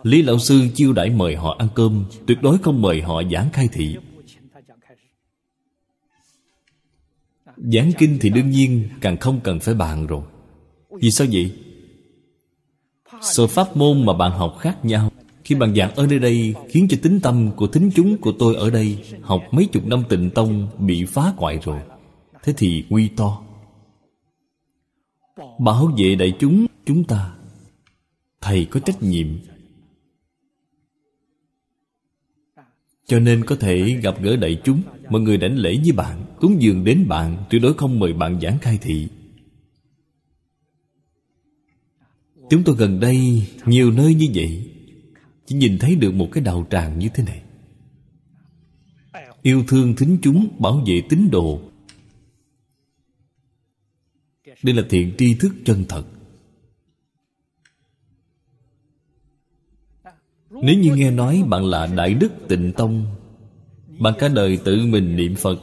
Lý Lão Sư chiêu đãi mời họ ăn cơm, Tuyệt đối không mời họ giảng khai thị. Giảng kinh thì đương nhiên Càng không cần phải bàn rồi. Vì sao vậy? Sự pháp môn mà bạn học khác nhau. Khi bạn giảng ở nơi đây, Khiến cho tính tâm của thính chúng của tôi ở đây Học mấy chục năm tịnh tông Bị phá hoại rồi. Thế thì nguy to. Bảo vệ đại chúng chúng ta. Thầy có trách nhiệm. Cho nên có thể gặp gỡ đại chúng, Mọi người đảnh lễ với bạn, Cúng dường đến bạn, Tuyệt đối không mời bạn giảng khai thị. Chúng tôi gần đây Nhiều nơi như vậy, Chỉ nhìn thấy được một cái đạo tràng như thế này. Yêu thương thính chúng, Bảo vệ tín đồ. Đây là thiện tri thức chân thật. Nếu như nghe nói bạn là Đại Đức Tịnh Tông, Bạn cả đời tự mình niệm Phật,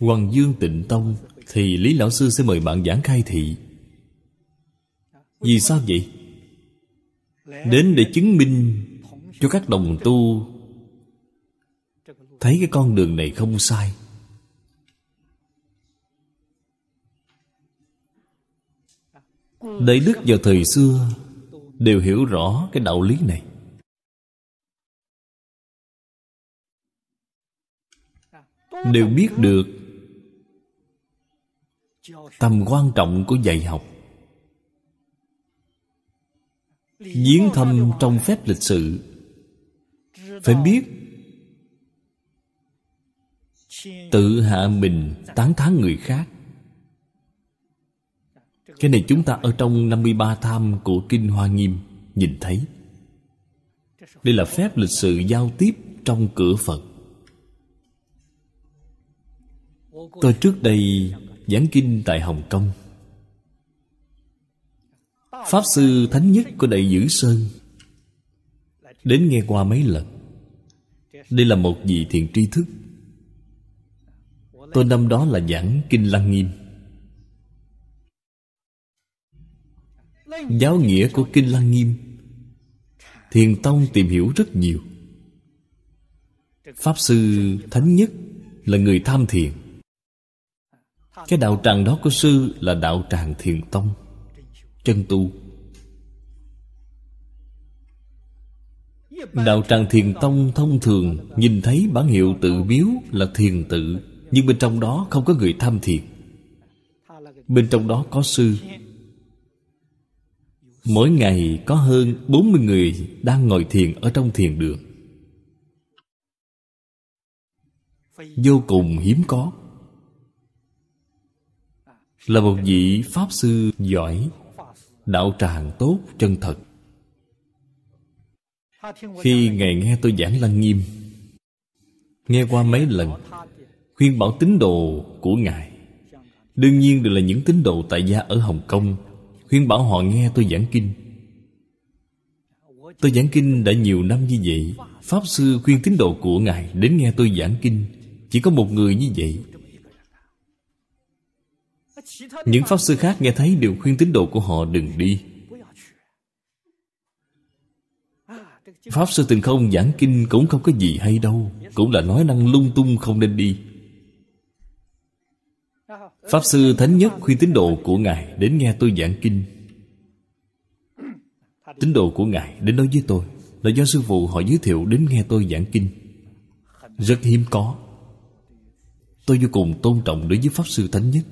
Hoàng Dương Tịnh Tông, Thì Lý Lão Sư sẽ mời bạn giảng khai thị. Vì sao vậy? Đến để chứng minh cho các đồng tu Thấy cái con đường này không sai. Đại đức vào thời xưa Đều hiểu rõ cái đạo lý này. Đều biết được tầm quan trọng của dạy học. Giếng thâm trong phép lịch sự. Phải biết, tự hạ mình tán thán người khác. Cái này chúng ta ở trong 53 tham của Kinh Hoa Nghiêm nhìn thấy. Đây là phép lịch sự giao tiếp trong cửa Phật. Tôi trước đây giảng kinh tại Hồng Kông. Pháp Sư Thánh Nhất của Đại Dữ Sơn. Đến nghe qua mấy lần. Đây là một vị thiền tri thức. Tôi năm đó là giảng Kinh Lăng Nghiêm. Giáo nghĩa của Kinh Lăng Nghiêm. Thiền Tông tìm hiểu rất nhiều. Pháp Sư Thánh Nhất là người tham thiền. Cái đạo tràng đó của sư là đạo tràng thiền tông chân tu. Đạo tràng thiền tông thông thường nhìn thấy bản hiệu tự biếu là thiền tự, nhưng bên trong đó không có người tham thiền. Bên trong đó có sư. Mỗi ngày có hơn 40 người đang ngồi thiền ở trong thiền đường. Vô cùng hiếm có. Là một vị pháp sư giỏi đạo tràng tốt chân thật. Khi ngài nghe tôi giảng lăng nghiêm, nghe qua mấy lần, khuyên bảo tín đồ của ngài, đương nhiên đều là những tín đồ tại gia ở hồng kông, khuyên bảo họ nghe tôi giảng kinh. Tôi giảng kinh đã nhiều năm như vậy, pháp sư khuyên tín đồ của ngài đến nghe tôi giảng kinh, chỉ có một người như vậy những pháp sư khác nghe thấy đều khuyên tín đồ của họ đừng đi. Pháp Sư Tình Không giảng kinh cũng không có gì hay đâu, Cũng là nói năng lung tung không nên đi. Pháp Sư Thánh Nhất khuyên tín đồ của Ngài Đến nghe tôi giảng kinh. Tín đồ của Ngài đến nói với tôi, Là do sư phụ họ giới thiệu đến nghe tôi giảng kinh. Rất hiếm có. Tôi vô cùng tôn trọng đối với Pháp Sư Thánh Nhất.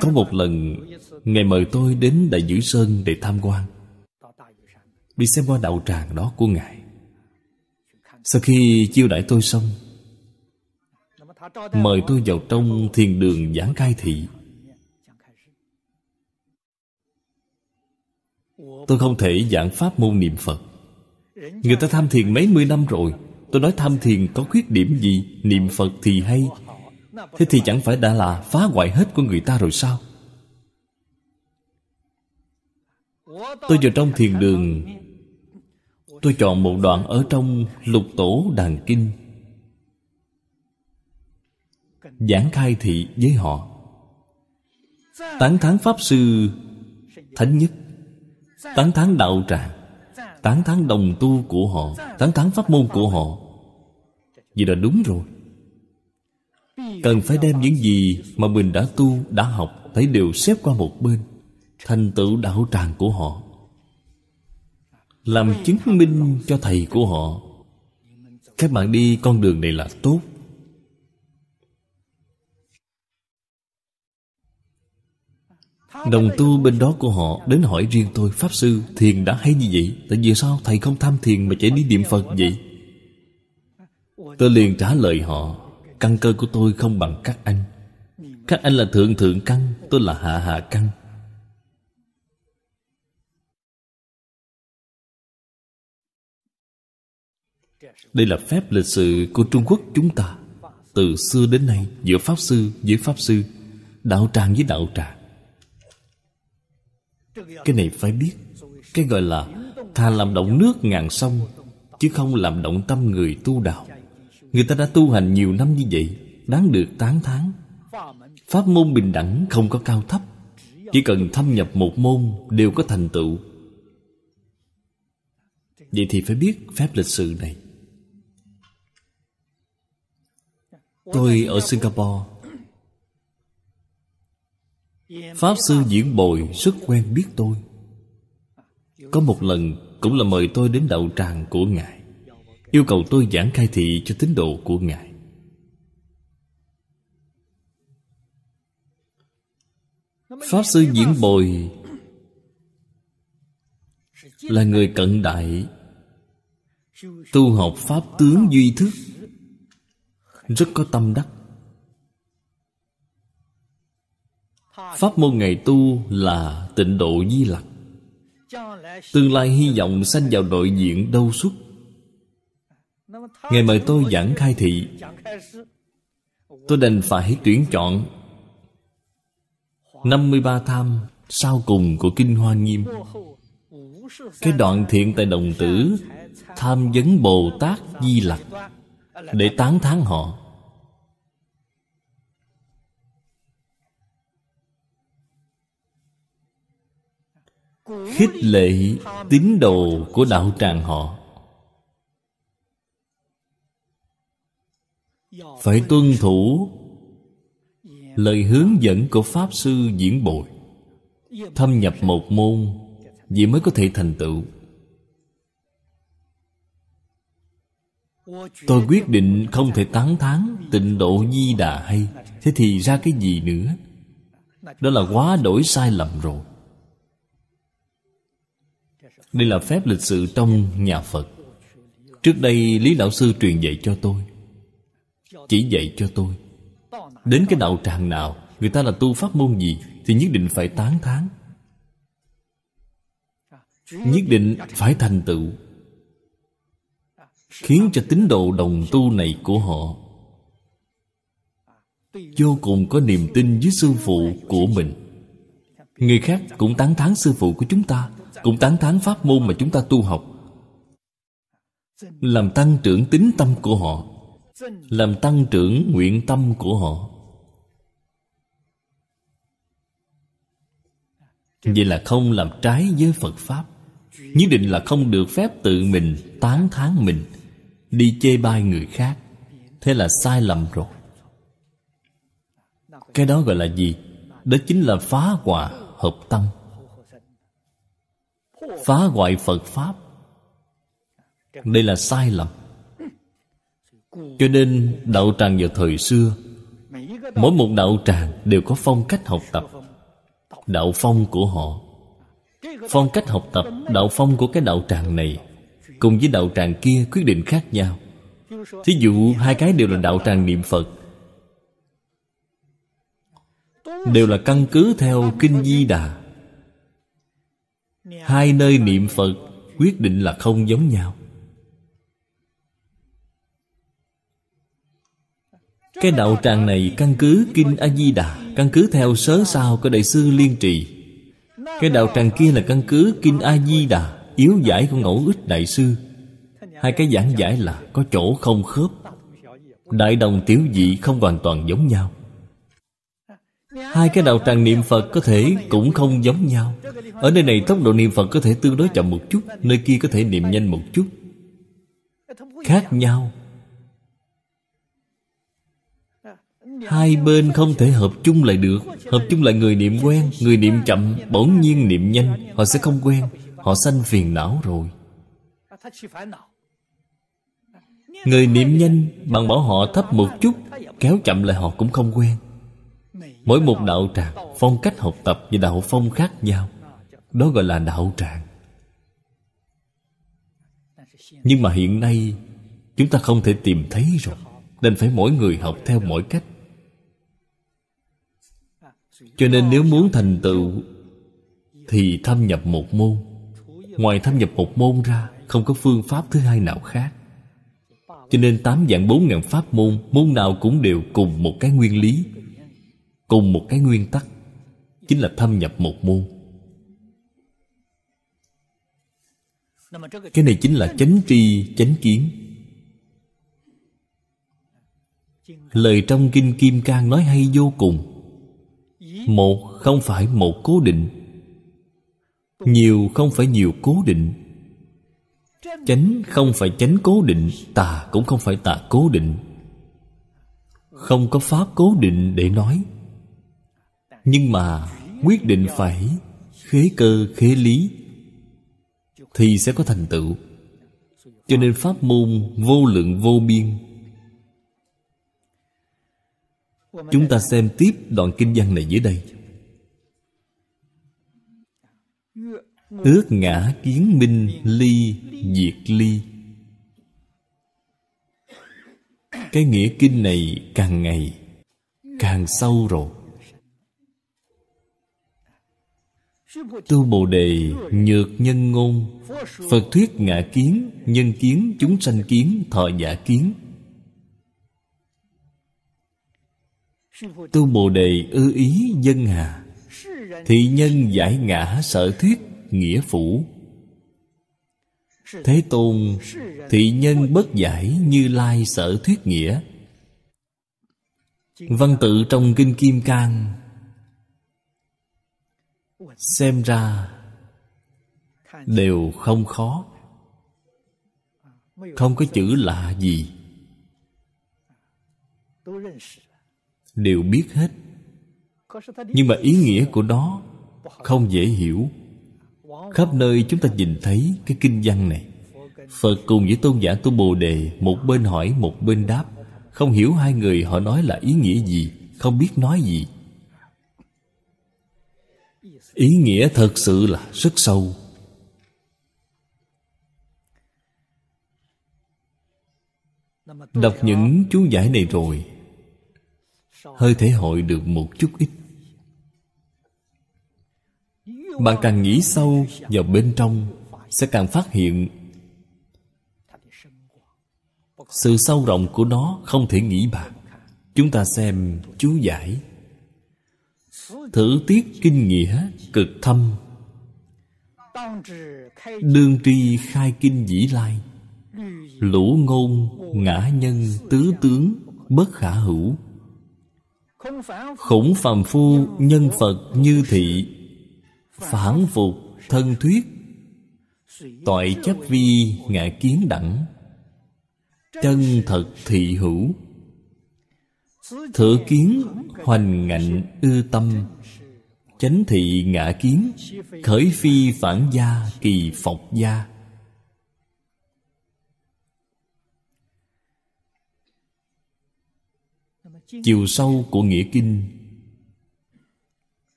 Có một lần, Ngài mời tôi đến Đại Dữ Sơn để tham quan. Đi xem qua đạo tràng đó của Ngài. Sau khi chiêu đãi tôi xong, Mời tôi vào trong thiền đường giảng cai thị. Tôi không thể giảng pháp môn niệm Phật. Người ta tham thiền mấy mươi năm rồi. Tôi nói tham thiền có khuyết điểm gì? Niệm Phật thì hay Thế thì chẳng phải đã là phá hoại hết của người ta rồi sao? Tôi vào trong thiền đường. Tôi chọn một đoạn ở trong lục tổ đàn kinh. Giảng khai thị với họ. Tán thán Pháp Sư Thánh Nhất. Tán thán đạo tràng. Tán thán đồng tu của họ. Tán thán pháp môn của họ. Vậy là đúng rồi. Cần phải đem những gì mà mình đã tu, đã học Thấy đều xếp qua một bên. Thành tựu đạo tràng của họ. Làm chứng minh cho thầy của họ. Các bạn đi con đường này là tốt. Đồng tu bên đó của họ Đến hỏi riêng tôi Pháp Sư thiền đã hay như vậy? Tại vì sao thầy không tham thiền mà chạy đi niệm Phật vậy? Tôi liền trả lời họ Căn cơ của tôi không bằng các anh. Các anh là thượng thượng căn, Tôi là hạ hạ căn. Đây là phép lịch sử của Trung Quốc chúng ta. Từ xưa đến nay, Giữa Pháp Sư, với Pháp Sư, Đạo tràng với đạo tràng. Cái này phải biết, Cái gọi là Thà làm động nước ngàn sông, Chứ không làm động tâm người tu đạo. Người ta đã tu hành nhiều năm như vậy, Đáng được tán thán. Pháp môn bình đẳng không có cao thấp, Chỉ cần thâm nhập một môn Đều có thành tựu. Vậy thì phải biết phép lịch sự này. Tôi ở Singapore. Pháp sư diễn bồi rất quen biết tôi. Có một lần cũng là mời tôi đến đậu tràng của Ngài. Yêu cầu tôi giảng khai thị cho tín đồ của Ngài. Pháp sư diễn bồi Là người cận đại, Tu học Pháp tướng duy thức, Rất có tâm đắc. Pháp môn ngày tu là tịnh độ di lặc. Tương lai hy vọng sanh vào đội diện đâu xuất Ngài mời tôi giảng khai thị, Tôi đành phải tuyển chọn 53 tham sau cùng của Kinh Hoa Nghiêm. Cái đoạn thiện tại đồng tử Tham vấn Bồ Tát Di Lặc Để tán thán họ. Khích lệ tín đồ của đạo tràng họ. Phải tuân thủ lời hướng dẫn của pháp sư diễn bồi. Thâm nhập một môn vậy mới có thể thành tựu. Tôi quyết định không thể tán thán tịnh độ di đà hay. Thế thì ra cái gì nữa? Đó là quá đổi sai lầm rồi. Đây là phép lịch sự trong nhà phật. Trước đây lý lão sư truyền dạy cho tôi chỉ dạy cho tôi. Đến cái đạo tràng nào, người ta là tu pháp môn gì, thì nhất định phải tán thán. Nhất định phải thành tựu. Khiến cho tín đồ đồng tu này của họ vô cùng có niềm tin với sư phụ của mình. Người khác cũng tán thán sư phụ của chúng ta, cũng tán thán pháp môn mà chúng ta tu học. Làm tăng trưởng tính tâm của họ làm tăng trưởng nguyện tâm của họ. Vậy là không làm trái với phật pháp. Nhất định là không được phép tự mình tán thán mình, đi chê bai người khác. Thế là sai lầm rồi. Cái đó gọi là gì? Đó chính là phá hòa hợp tâm. Phá hoại phật pháp. Đây là sai lầm cho nên, đạo tràng vào thời xưa, mỗi một đạo tràng đều có phong cách học tập. Đạo phong của họ, phong cách học tập đạo phong của cái đạo tràng này cùng với đạo tràng kia quyết định khác nhau. Thí dụ, hai cái đều là đạo tràng niệm phật, đều là căn cứ theo kinh di đà. Hai nơi niệm phật quyết định là không giống nhau. Cái đạo tràng này căn cứ kinh a di đà căn cứ theo sớ sao của đại sư liên trì. Cái đạo tràng kia là căn cứ kinh a di đà yếu giải của ngẫu ích đại sư. Hai cái giảng giải là có chỗ không khớp. Đại đồng tiểu dị không hoàn toàn giống nhau. Hai cái đạo tràng niệm phật có thể cũng không giống nhau. Ở nơi này tốc độ niệm phật có thể tương đối chậm một chút, nơi kia có thể niệm nhanh một chút. Khác nhau. Hai bên không thể hợp chung lại được. Hợp chung lại người niệm quen, người niệm chậm, bỗng nhiên niệm nhanh. Họ sẽ không quen, họ sanh phiền não rồi. Người niệm nhanh, bằng bảo họ thấp một chút, kéo chậm lại họ cũng không quen. Mỗi một đạo tràng, phong cách học tập và đạo phong khác nhau. Đó gọi là đạo tràng. Nhưng mà hiện nay, chúng ta không thể tìm thấy rồi, nên phải mỗi người học theo mỗi cách cho nên nếu muốn thành tựu, thì thâm nhập một môn. Ngoài thâm nhập một môn ra, không có phương pháp thứ hai nào khác. Cho nên tám dạng bốn ngàn pháp môn môn nào cũng đều cùng một cái nguyên lý, cùng một cái nguyên tắc, chính là thâm nhập một môn. Cái này chính là chánh tri, chánh kiến. Lời trong kinh kim cang nói hay vô cùng một không phải một cố định. Nhiều không phải nhiều cố định. Chánh không phải chánh cố định, tà cũng không phải tà cố định. Không có pháp cố định để nói. Nhưng mà quyết định phải khế cơ khế lý thì sẽ có thành tựu. Cho nên pháp môn vô lượng vô biên chúng ta xem tiếp đoạn kinh văn này dưới đây. Ước ngã kiến minh ly diệt ly. Cái nghĩa kinh này càng ngày càng sâu rồi. Tu bồ đề nhược nhân ngôn phật thuyết ngã kiến nhân kiến chúng sanh kiến thọ giả kiến tu bồ đề ư ý dân hà thị nhân giải ngã sở thuyết nghĩa phủ. Thế tôn thị nhân bất giải như lai sở thuyết nghĩa. Văn tự trong kinh kim cang. Xem ra, đều không khó. Không có chữ lạ gì đều biết hết. Nhưng mà ý nghĩa của nó không dễ hiểu. Khắp nơi chúng ta nhìn thấy cái kinh văn này. Phật cùng với tôn giả tu bồ đề, một bên hỏi, một bên đáp. Không hiểu hai người họ nói là ý nghĩa gì, không biết nói gì. Ý nghĩa thật sự là rất sâu. Đọc những chú giải này rồi hơi thể hội được một chút ít. Bạn càng nghĩ sâu vào bên trong, sẽ càng phát hiện sự sâu rộng của nó không thể nghĩ bạc chúng ta xem chú giải. Thử tiết kinh nghĩa cực thâm. Đương tri khai kinh dĩ lai. Lũ ngôn ngã nhân tứ tướng bất khả hữu khủng phàm phu nhân phật như thị, phản phục thân thuyết. Toại chấp vi ngã kiến đẳng, Chân thật thị hữu. Thử kiến hoành ngạnh ư tâm, Chánh thị ngã kiến, Khởi phi phản gia kỳ phộc gia. Chiều sâu của nghĩa kinh.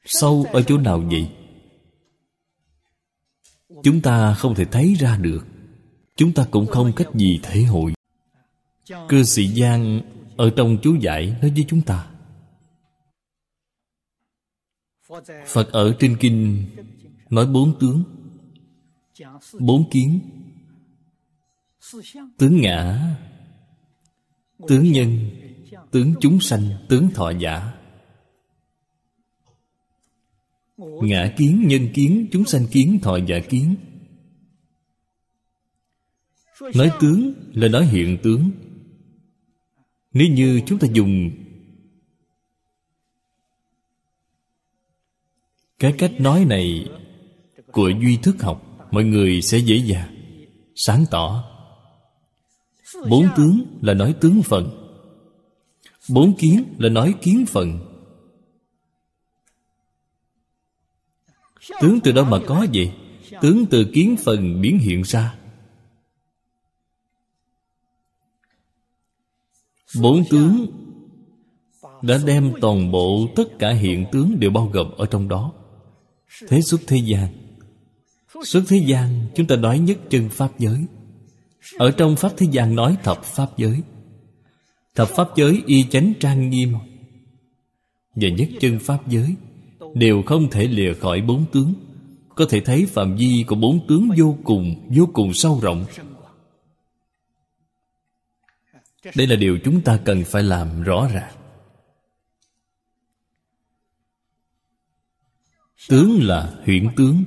Sâu ở chỗ nào vậy? Chúng ta không thể thấy ra được. Chúng ta cũng không cách gì thể hội. Cư sĩ Giang ở trong chú giải nói với chúng ta. Phật ở trên kinh nói bốn tướng. Bốn kiến. Tướng ngã. Tướng nhân. Tướng chúng sanh Tướng thọ giả. Ngã kiến, nhân kiến, chúng sanh kiến, thọ giả kiến. Nói tướng là nói hiện tướng. Nếu như chúng ta dùng Cái cách nói này Của duy thức học Mọi người sẽ dễ dàng Sáng tỏ. Bốn tướng là nói tướng phận Bốn kiến là nói kiến phận Tướng từ đâu mà có vậy? Tướng từ kiến phần biến hiện ra. Bốn tướng Đã đem toàn bộ tất cả hiện tướng đều bao gồm ở trong đó. Thế xuất thế gian. Xuất thế gian, chúng ta nói nhất chân Pháp giới. Ở trong Pháp thế gian nói thập Pháp giới. Thập Pháp giới y chánh trang nghiêm. Và nhất chân Pháp giới Đều không thể lìa khỏi bốn tướng. Có thể thấy phạm vi của bốn tướng vô cùng Vô cùng sâu rộng. Đây là điều chúng ta cần phải làm rõ ràng. Tướng là huyễn tướng.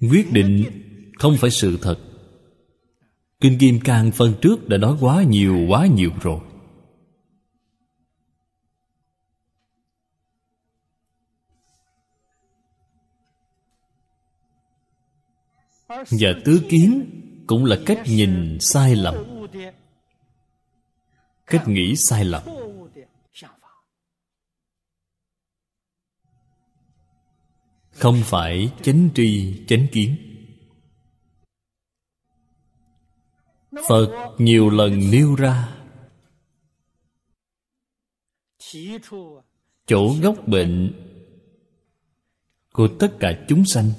Quyết định không phải sự thật. Kinh Kim Cang phân trước đã nói quá nhiều quá nhiều rồi. Và tứ kiến cũng là cách nhìn sai lầm. Cách nghĩ sai lầm. Không phải chánh tri, chánh kiến. Phật nhiều lần nêu ra. Chỗ gốc bệnh Của tất cả chúng sanh.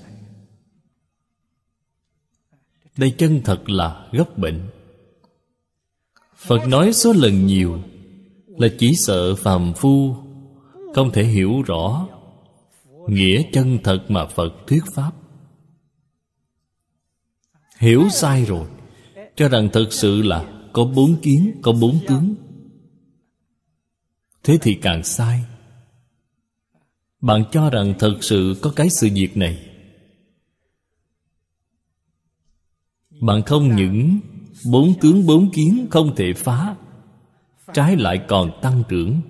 Đây chân thật là gốc bệnh. Phật nói số lần nhiều Là chỉ sợ phàm phu Không thể hiểu rõ Nghĩa chân thật mà Phật thuyết Pháp. Hiểu sai rồi. Cho rằng thật sự là Có bốn kiến, có bốn tướng. Thế thì càng sai. Bạn cho rằng thật sự có cái sự việc này. Bạn không những Bốn tướng bốn kiến không thể phá Trái lại còn tăng trưởng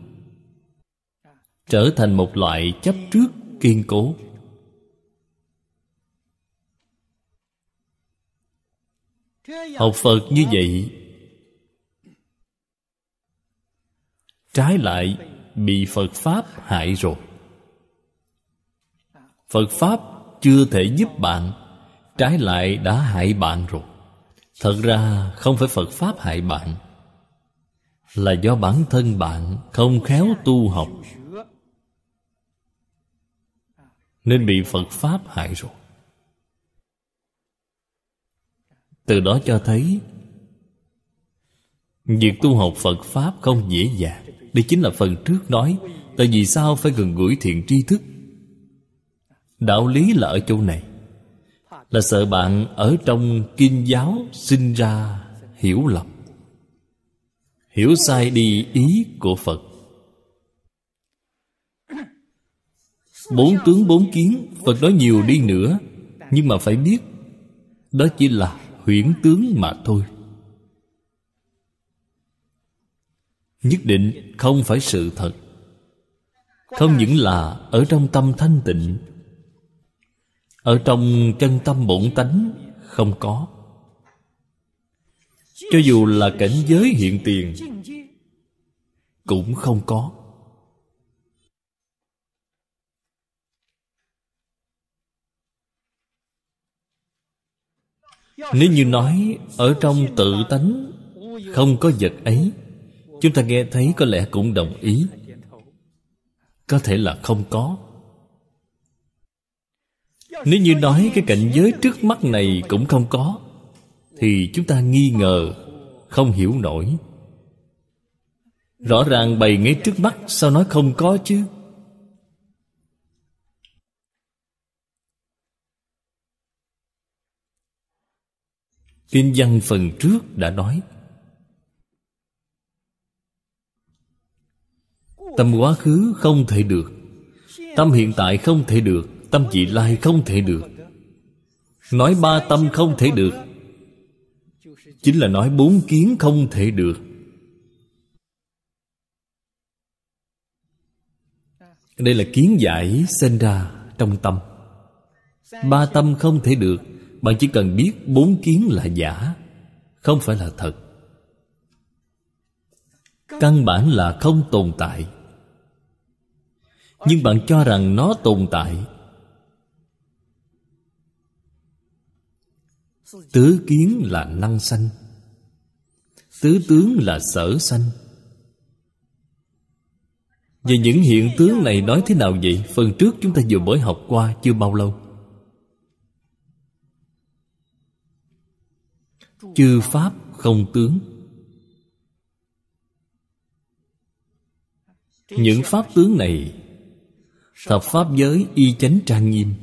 Trở thành một loại chấp trước kiên cố. Học phật như vậy, trái lại bị phật pháp hại rồi. Phật pháp chưa thể giúp bạn, trái lại đã hại bạn rồi. Thật ra không phải phật pháp hại bạn, là do bản thân bạn không khéo tu học, nên bị phật pháp hại rồi. Từ đó cho thấy, việc tu học phật pháp không dễ dàng. Đây chính là phần trước nói, tại vì sao phải gần gũi thiện tri thức? Đạo lý là ở chỗ này, là sợ bạn ở trong kinh giáo sinh ra hiểu lầm, hiểu sai đi ý của phật. Bốn tướng bốn kiến, Phật nói nhiều đi nữa, Nhưng mà phải biết, Đó chỉ là huyễn tướng mà thôi. Nhất định không phải sự thật. Không những là ở trong tâm thanh tịnh, ở trong chân tâm bổn tánh không có. Cho dù là cảnh giới hiện tiền, cũng không có. Nếu như nói ở trong tự tánh không có vật ấy, chúng ta nghe thấy có lẽ cũng đồng ý. Có thể là không có. Nếu như nói cái cảnh giới trước mắt này cũng không có, thì chúng ta nghi ngờ, không hiểu nổi. Rõ ràng bày ngay trước mắt, sao nói không có chứ? Kinh văn phần trước đã nói. Tâm quá khứ không thể được. Tâm hiện tại không thể được. Tâm vị lai không thể được. Nói ba tâm không thể được. Chính là nói bốn kiến không thể được. Đây là kiến giải sinh ra trong tâm. Ba tâm không thể được bạn chỉ cần biết bốn kiến là giả, không phải là thật. Căn bản là không tồn tại. Nhưng bạn cho rằng nó tồn tại. Tứ kiến là năng sanh. Tứ tướng là sở sanh. Về những hiện tướng này nói thế nào vậy? Phần trước chúng ta vừa mới học qua chưa bao lâu. Chư pháp không tướng. Những pháp tướng này, thập pháp giới y chánh trang nghiêm.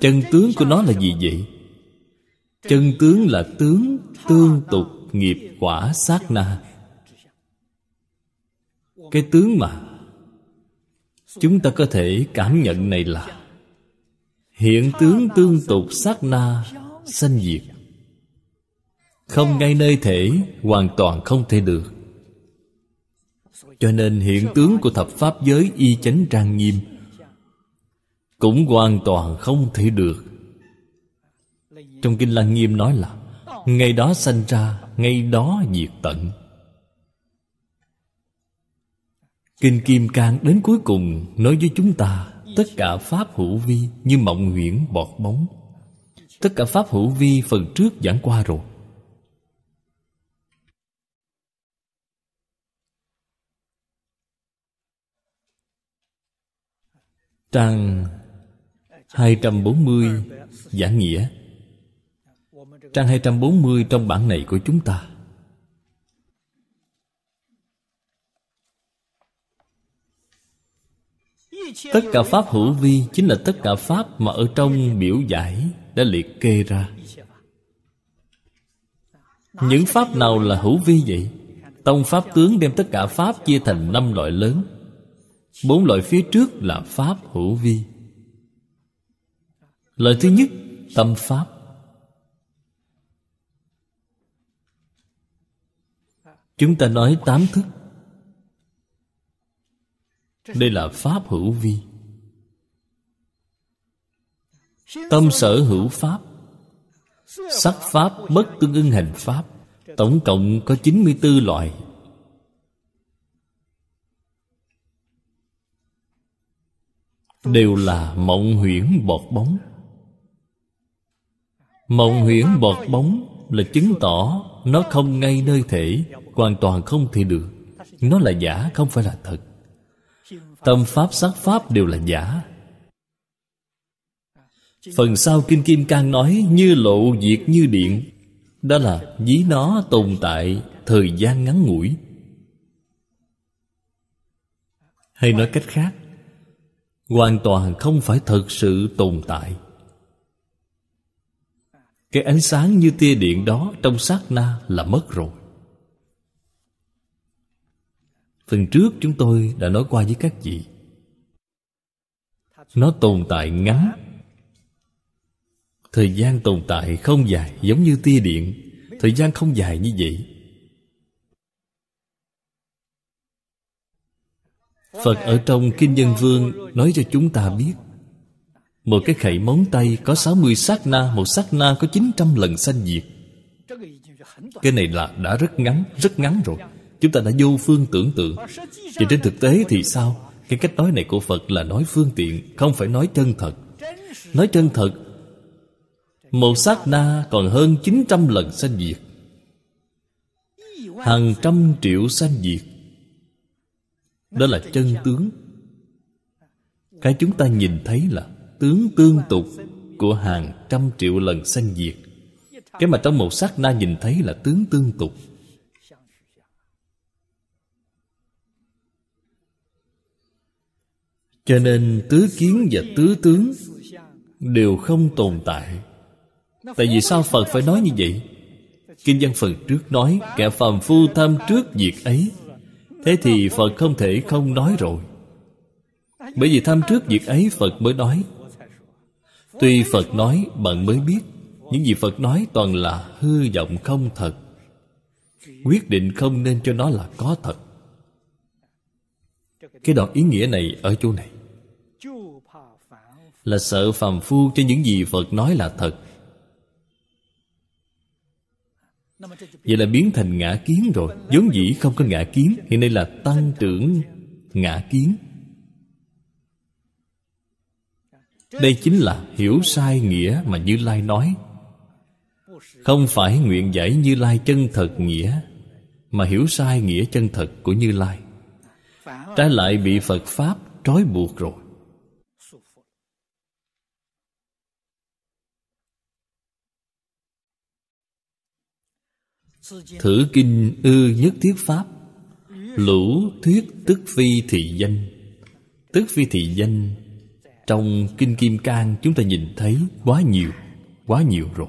Chân tướng của nó là gì vậy? Chân tướng là tướng tương tục nghiệp quả sát na. Cái tướng mà chúng ta có thể cảm nhận này là hiện tướng tương tục sát na, sanh diệt. Không ngay nơi thể, hoàn toàn không thể được. Cho nên hiện tướng của thập pháp giới y chánh trang nghiêm cũng hoàn toàn không thể được. Trong kinh lăng nghiêm nói là ngay đó sanh ra ngay đó diệt tận. Kinh kim cang đến cuối cùng nói với chúng ta tất cả pháp hữu vi như mộng huyễn bọt bóng. Tất cả pháp hữu vi phần trước giảng qua rồi. Trang 240 giảng nghĩa. Trang 240 trong bản này của chúng ta. Tất cả Pháp hữu vi Chính là tất cả Pháp mà ở trong biểu giải Đã liệt kê ra. Những Pháp nào là hữu vi vậy? Tông Pháp tướng đem tất cả Pháp chia thành năm loại lớn. Bốn loại phía trước là Pháp hữu vi. Loại thứ nhất Tâm Pháp. Chúng ta nói tám thức đây là Pháp hữu vi. Tâm sở hữu Pháp. Sắc Pháp bất tương ưng hành Pháp. Tổng cộng có 94 loại. Đều là mộng huyễn bọt bóng. Mộng huyễn bọt bóng là chứng tỏ Nó không ngay nơi thể, Hoàn toàn không thể được. Nó là giả, không phải là thật. Tâm pháp sắc pháp đều là giả. Phần sau Kinh Kim Cang nói Như lộ diệt như điện. Đó là ví nó tồn tại Thời gian ngắn ngủi. Hay nói cách khác, Hoàn toàn không phải thật sự tồn tại. Cái ánh sáng như tia điện đó Trong sát na là mất rồi. Phần trước chúng tôi đã nói qua với các vị. Nó tồn tại ngắn. Thời gian tồn tại không dài, giống như tia điện. Thời gian không dài như vậy. Phật ở trong Kinh Nhân Vương Nói cho chúng ta biết, Một cái khẩy móng tay Có 60 sát na, Một sát na có 900 lần sanh diệt. Cái này là, đã rất ngắn Rất ngắn rồi. Chúng ta đã vô phương tưởng tượng. Và trên thực tế thì sao? Cái cách nói này của Phật là nói phương tiện, Không phải nói chân thật. Nói chân thật Một sát na còn hơn 900 lần sanh diệt. Hàng trăm triệu sanh diệt. Đó là chân tướng. Cái chúng ta nhìn thấy là Tướng tương tục Của hàng trăm triệu lần sanh diệt. Cái mà trong một sát na nhìn thấy là tướng tương tục. Cho nên tứ kiến và tứ tướng Đều không tồn tại. Tại vì sao Phật phải nói như vậy? Kinh văn phần trước nói, Kẻ phàm phu tham trước việc ấy. Thế thì Phật không thể không nói rồi. Bởi vì tham trước việc ấy, Phật mới nói. Tuy Phật nói, bạn mới biết, Những gì Phật nói toàn là hư vọng không thật. Quyết định không nên cho nó là có thật. Cái đoạn ý nghĩa này ở chỗ này. Là sợ phàm phu cho những gì Phật nói là thật. Vậy là biến thành ngã kiến rồi. Vốn dĩ không có ngã kiến, Hiện nay là tăng trưởng ngã kiến. Đây chính là hiểu sai nghĩa mà Như Lai nói. Không phải nguyện giải Như Lai chân thật nghĩa, Mà hiểu sai nghĩa chân thật của Như Lai. Trái lại bị Phật Pháp trói buộc rồi. Thử kinh ư nhất thiết pháp, Lũ thuyết tức phi thị danh. Tức phi thị danh, Trong Kinh Kim Cang chúng ta nhìn thấy quá nhiều Quá nhiều rồi.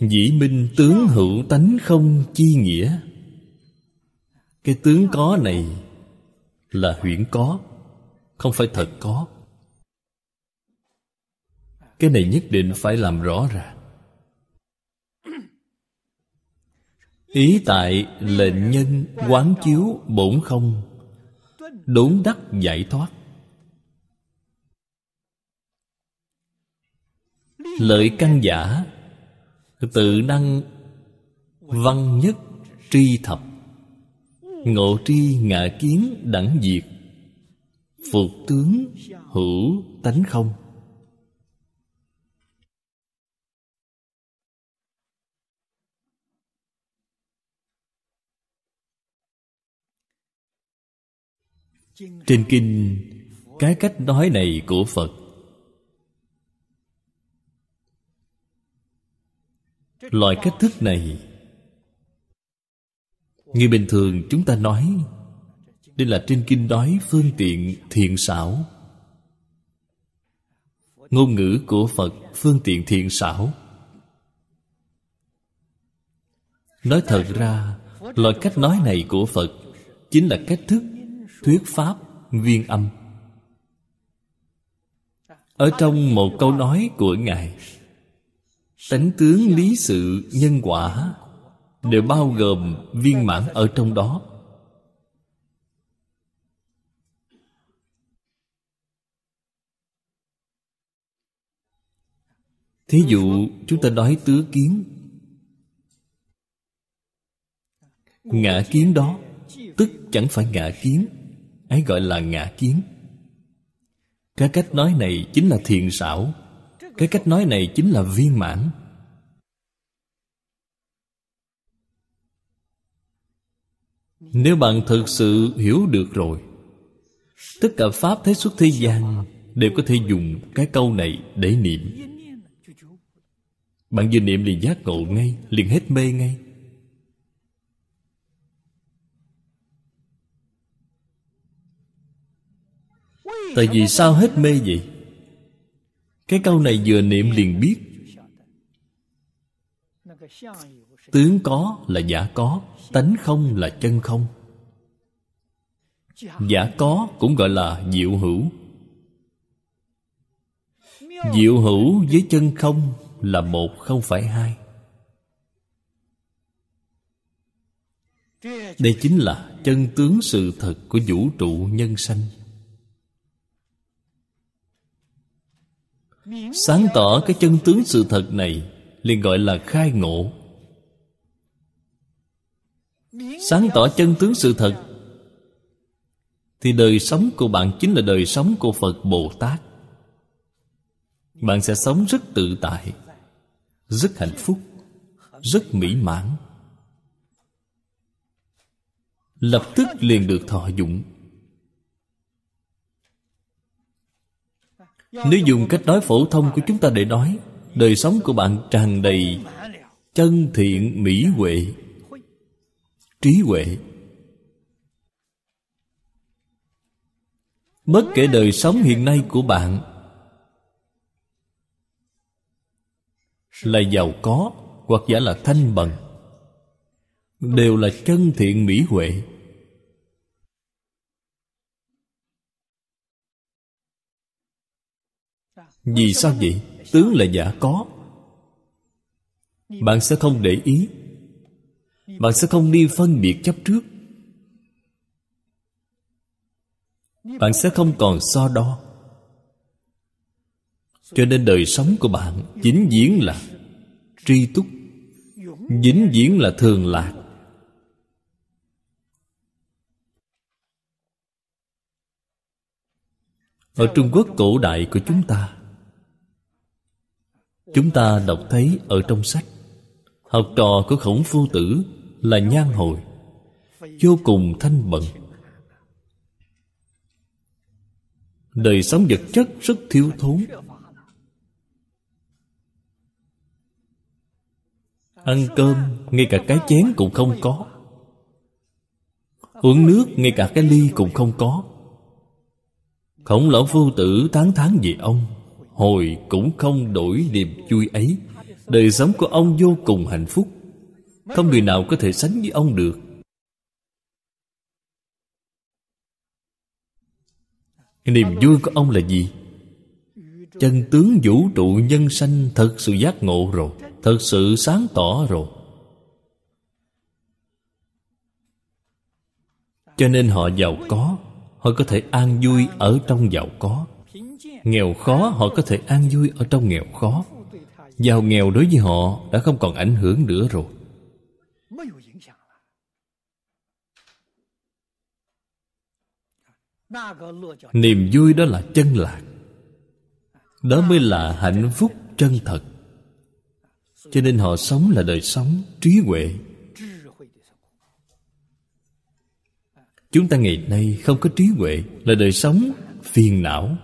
Dĩ minh tướng hữu tánh không chi nghĩa. Cái tướng có này Là huyễn có, Không phải thật có. Cái này nhất định phải làm rõ ràng. Ý tại lệnh nhân quán chiếu bổn không? Đốn đắc giải thoát. Lợi căn giả, Tự năng Văn nhất tri thập. Ngộ tri ngạ kiến đẳng diệt. Phục tướng hữu tánh không? Trên kinh, cái cách nói này của phật. Loại cách thức này, như bình thường chúng ta nói, đây là trên kinh nói phương tiện thiện xảo. Ngôn ngữ của phật phương tiện thiện xảo. Nói thật ra, loại cách nói này của phật chính là cách thức thuyết pháp viên âm. Ở trong một câu nói của ngài, tánh tướng lý sự nhân quả đều bao gồm viên mãn ở trong đó. Thí dụ, chúng ta nói tứ kiến. Ngã kiến đó, tức chẳng phải ngã kiến ấy gọi là ngã kiến. Cái cách nói này chính là thiền xảo. Cái cách nói này chính là viên mãn. Nếu bạn thực sự hiểu được rồi, tất cả pháp thế xuất thế gian đều có thể dùng cái câu này để niệm. Bạn vừa niệm liền giác ngộ ngay, liền hết mê ngay. Tại vì sao hết mê vậy? Cái câu này vừa niệm liền biết. Tướng có là giả có, Tánh không là chân không. Giả có cũng gọi là diệu hữu. Diệu hữu với chân không là một không phải hai. Đây chính là chân tướng sự thật của vũ trụ nhân sanh. Sáng tỏ cái chân tướng sự thật này, liền gọi là khai ngộ. Sáng tỏ chân tướng sự thật, thì đời sống của bạn chính là đời sống của phật bồ tát. Bạn sẽ sống rất tự tại, rất hạnh phúc, rất mỹ mãn. Lập tức liền được thọ dụng. Nếu dùng cách nói phổ thông của chúng ta để nói, đời sống của bạn tràn đầy chân thiện, mỹ huệ, trí huệ. Bất kể đời sống hiện nay của bạn là giàu có hoặc giả là thanh bần đều là chân thiện, mỹ huệ. Vì sao vậy? Tướng là giả có. Bạn sẽ không để ý. Bạn sẽ không đi phân biệt chấp trước. Bạn sẽ không còn so đo. Cho nên đời sống của bạn vĩnh viễn là tri túc vĩnh viễn là thường lạc. Ở trung quốc cổ đại của chúng ta chúng ta đọc thấy ở trong sách, học trò của khổng phu tử là nhan hồi, vô cùng thanh bận đời sống vật chất rất thiếu thốn. Ăn cơm, ngay cả cái chén cũng không có. Uống nước, ngay cả cái ly cũng không có. Khổng lão phu tử tán thán về ông hồi cũng không đổi niềm vui ấy. Đời sống của ông vô cùng hạnh phúc. Không người nào có thể sánh với ông được. Niềm vui của ông là gì? Chân tướng vũ trụ nhân sanh thật sự giác ngộ rồi, thật sự sáng tỏ rồi. Cho nên họ giàu có, họ có thể an vui ở trong giàu có nghèo khó, họ có thể an vui ở trong nghèo khó. Giàu nghèo đối với họ đã không còn ảnh hưởng nữa rồi. Niềm vui đó là chân lạc. Đó mới là hạnh phúc chân thật. Cho nên họ sống là đời sống trí huệ. Chúng ta ngày nay không có trí huệ là đời sống phiền não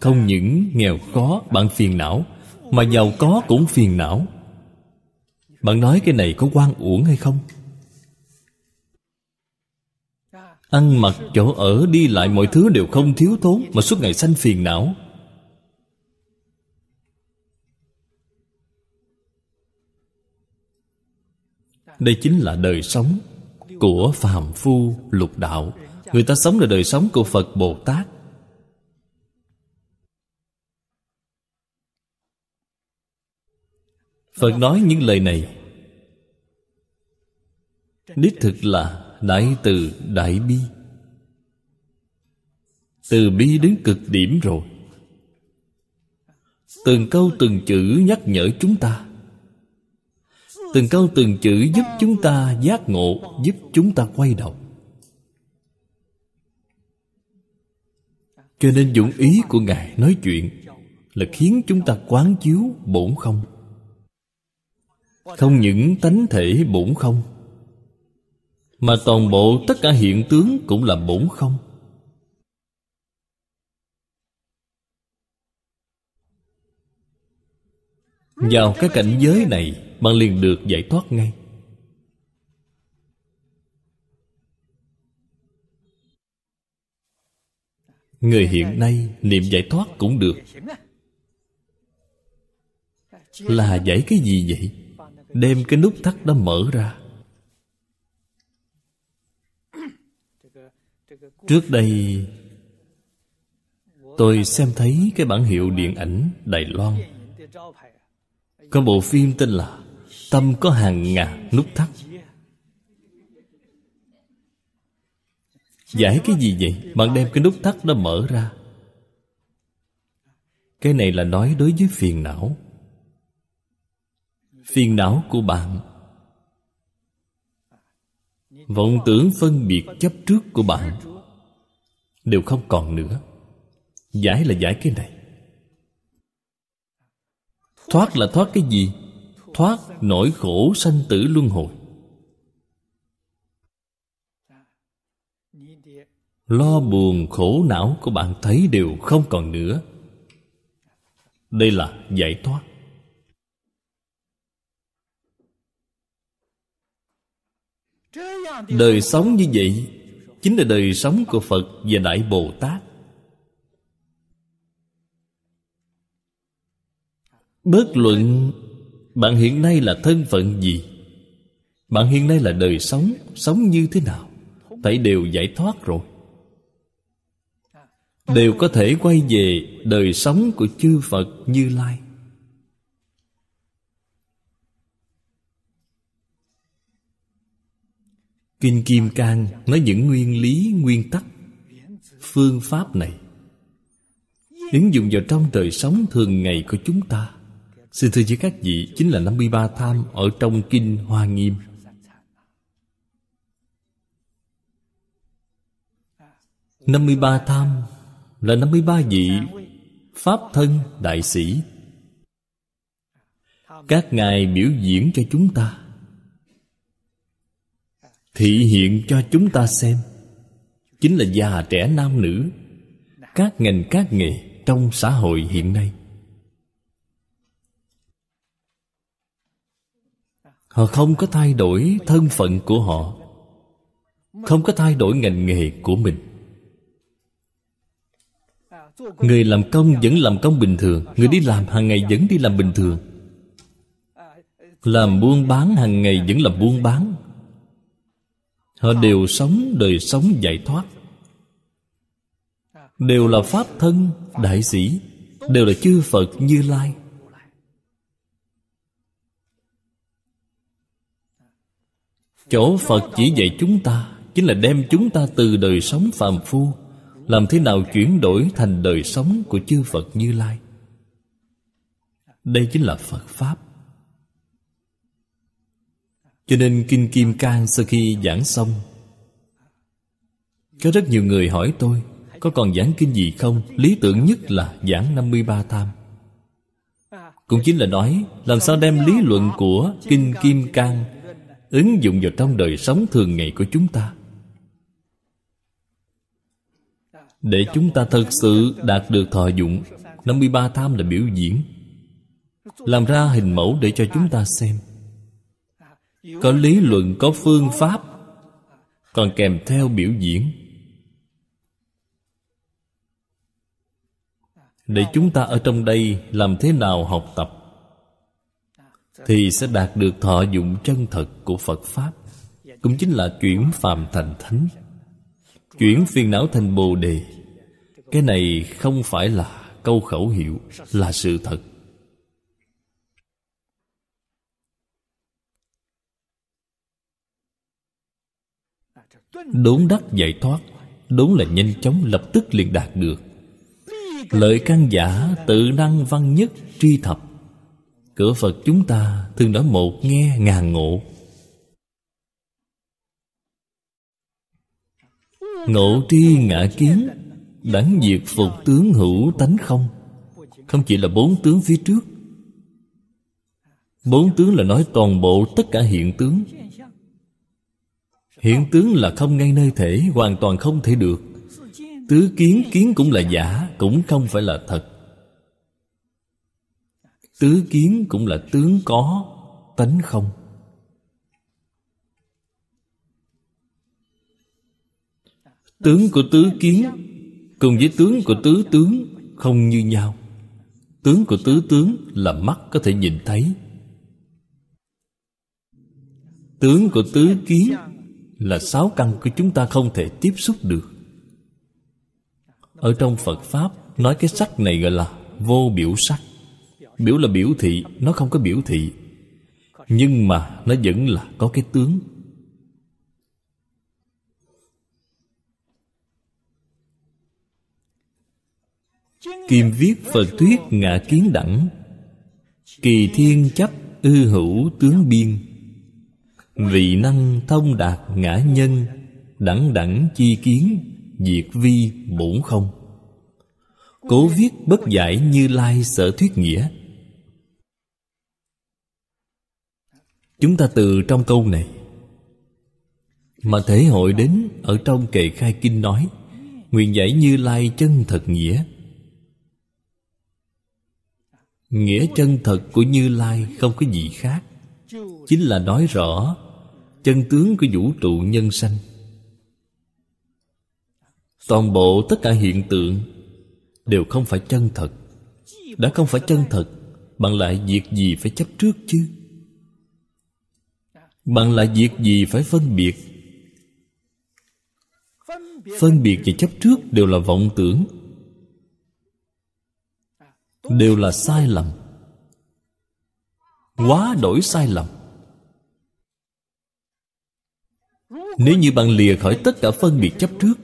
không những nghèo khó, bạn phiền não, mà giàu có cũng phiền não. Bạn nói cái này có quan uổng hay không? Ăn mặc chỗ ở, đi lại mọi thứ đều không thiếu thốn mà suốt ngày sanh phiền não. Đây chính là đời sống của phàm phu lục đạo. Người ta sống là đời sống của phật bồ tát. Phật nói những lời này. Đích thực là đại từ đại bi. Từ bi đến cực điểm rồi. Từng câu từng chữ nhắc nhở chúng ta. Từng câu từng chữ giúp chúng ta giác ngộ, giúp chúng ta quay đầu. Cho nên dụng ý của ngài nói chuyện là khiến chúng ta quán chiếu bổn không không những tánh thể bổn không, mà toàn bộ tất cả hiện tướng cũng là bổn không. Vào cái cảnh giới này, bạn liền được giải thoát ngay. Người hiện nay niệm giải thoát cũng được. Là giải cái gì vậy? đem cái nút thắt đó mở ra. Trước đây, tôi xem thấy cái bản hiệu điện ảnh đài loan. Có bộ phim tên là tâm có hàng ngàn nút thắt. Giải cái gì vậy? Bạn đem cái nút thắt đó mở ra. Cái này là nói đối với phiền não. Phiền não của bạn. Vọng tưởng phân biệt chấp trước của bạn Đều không còn nữa. Giải là giải cái này. Thoát là thoát cái gì? Thoát nỗi khổ sanh tử luân hồi. Lo buồn khổ não của bạn thấy đều không còn nữa. Đây là giải thoát. Đời sống như vậy Chính là đời sống của Phật và Đại Bồ Tát. Bất luận bạn hiện nay là thân phận gì, Bạn hiện nay là đời sống Sống như thế nào Thảy đều giải thoát rồi. Đều có thể quay về đời sống của chư Phật Như Lai. Kinh Kim Cang nói những nguyên lý, nguyên tắc Phương pháp này. Ứng dụng vào trong đời sống thường ngày của chúng ta. Xin thưa với các vị Chính là 53 tham ở trong Kinh Hoa Nghiêm. năm mươi ba tham là năm mươi ba vị Pháp thân đại sĩ. Các ngài biểu diễn cho chúng ta. Thị hiện cho chúng ta xem. Chính là già trẻ nam nữ, Các ngành các nghề trong xã hội hiện nay. Họ không có thay đổi thân phận của họ, Không có thay đổi ngành nghề của mình. Người làm công vẫn làm công bình thường, Người đi làm hàng ngày vẫn đi làm bình thường. Làm buôn bán hàng ngày vẫn làm buôn bán. Họ đều sống đời sống giải thoát. Đều là Pháp thân, đại sĩ Đều là chư Phật Như Lai. Chỗ Phật chỉ dạy chúng ta Chính là đem chúng ta từ đời sống phàm phu Làm thế nào chuyển đổi thành đời sống của chư Phật Như Lai. Đây chính là Phật Pháp. Cho nên Kinh Kim Cang sau khi giảng xong, Có rất nhiều người hỏi tôi, Có còn giảng kinh gì không? Lý tưởng nhất là giảng 53 tham. Cũng chính là nói, Làm sao đem lý luận của Kinh Kim Cang ứng dụng vào trong đời sống thường ngày của chúng ta? Để chúng ta thật sự đạt được thọ dụng 53 tham là biểu diễn. Làm ra hình mẫu để cho chúng ta xem có lý luận có phương pháp còn kèm theo biểu diễn. Để chúng ta ở trong đây làm thế nào học tập thì sẽ đạt được thọ dụng chân thật của phật pháp cũng chính là chuyển phàm thành thánh chuyển phiền não thành bồ đề. Cái này không phải là câu khẩu hiệu là sự thật đốn đắc giải thoát đốn là nhanh chóng lập tức liền đạt được. Lợi căn giả tự năng văn nhất tri thập. Cửa Phật chúng ta thường nói một nghe ngàn ngộ. Ngộ tri ngã kiến Đẳng diệt phục tướng hữu tánh không. Không chỉ là bốn tướng phía trước. Bốn tướng là nói toàn bộ tất cả hiện tướng. Hiện tướng là không ngay nơi thể, Hoàn toàn không thể được. Tứ kiến kiến cũng là giả, Cũng không phải là thật. Tứ kiến cũng là tướng có, Tánh không. Tướng của tứ kiến Cùng với tướng của tứ tướng Không như nhau. Tướng của tứ tướng là mắt có thể nhìn thấy. Tướng của tứ kiến là sáu căn của chúng ta không thể tiếp xúc được. Ở trong phật pháp, nói cái sắc này gọi là vô biểu sắc. Biểu là biểu thị, nó không có biểu thị. Nhưng mà nó vẫn là có cái tướng. Kim viết phật thuyết ngã kiến đẳng, kỳ thiên chấp ư hữu tướng biên. Vị năng thông đạt ngã nhân, Đẳng đẳng chi kiến, Diệt vi bổn không. Cố viết bất giải như lai sở thuyết nghĩa. Chúng ta từ trong câu này, Mà thể hội đến Ở trong kệ khai kinh nói, Nguyện giải như lai chân thật nghĩa. Nghĩa chân thật của Như Lai không có gì khác, Chính là nói rõ Chân tướng của vũ trụ nhân sanh. Toàn bộ tất cả hiện tượng Đều không phải chân thật. Đã không phải chân thật Bạn lại việc gì phải chấp trước chứ? Bạn lại việc gì phải phân biệt? Phân biệt và chấp trước đều là vọng tưởng, đều là sai lầm. Quá đổi sai lầm. Nếu như bạn lìa khỏi tất cả phân biệt chấp trước,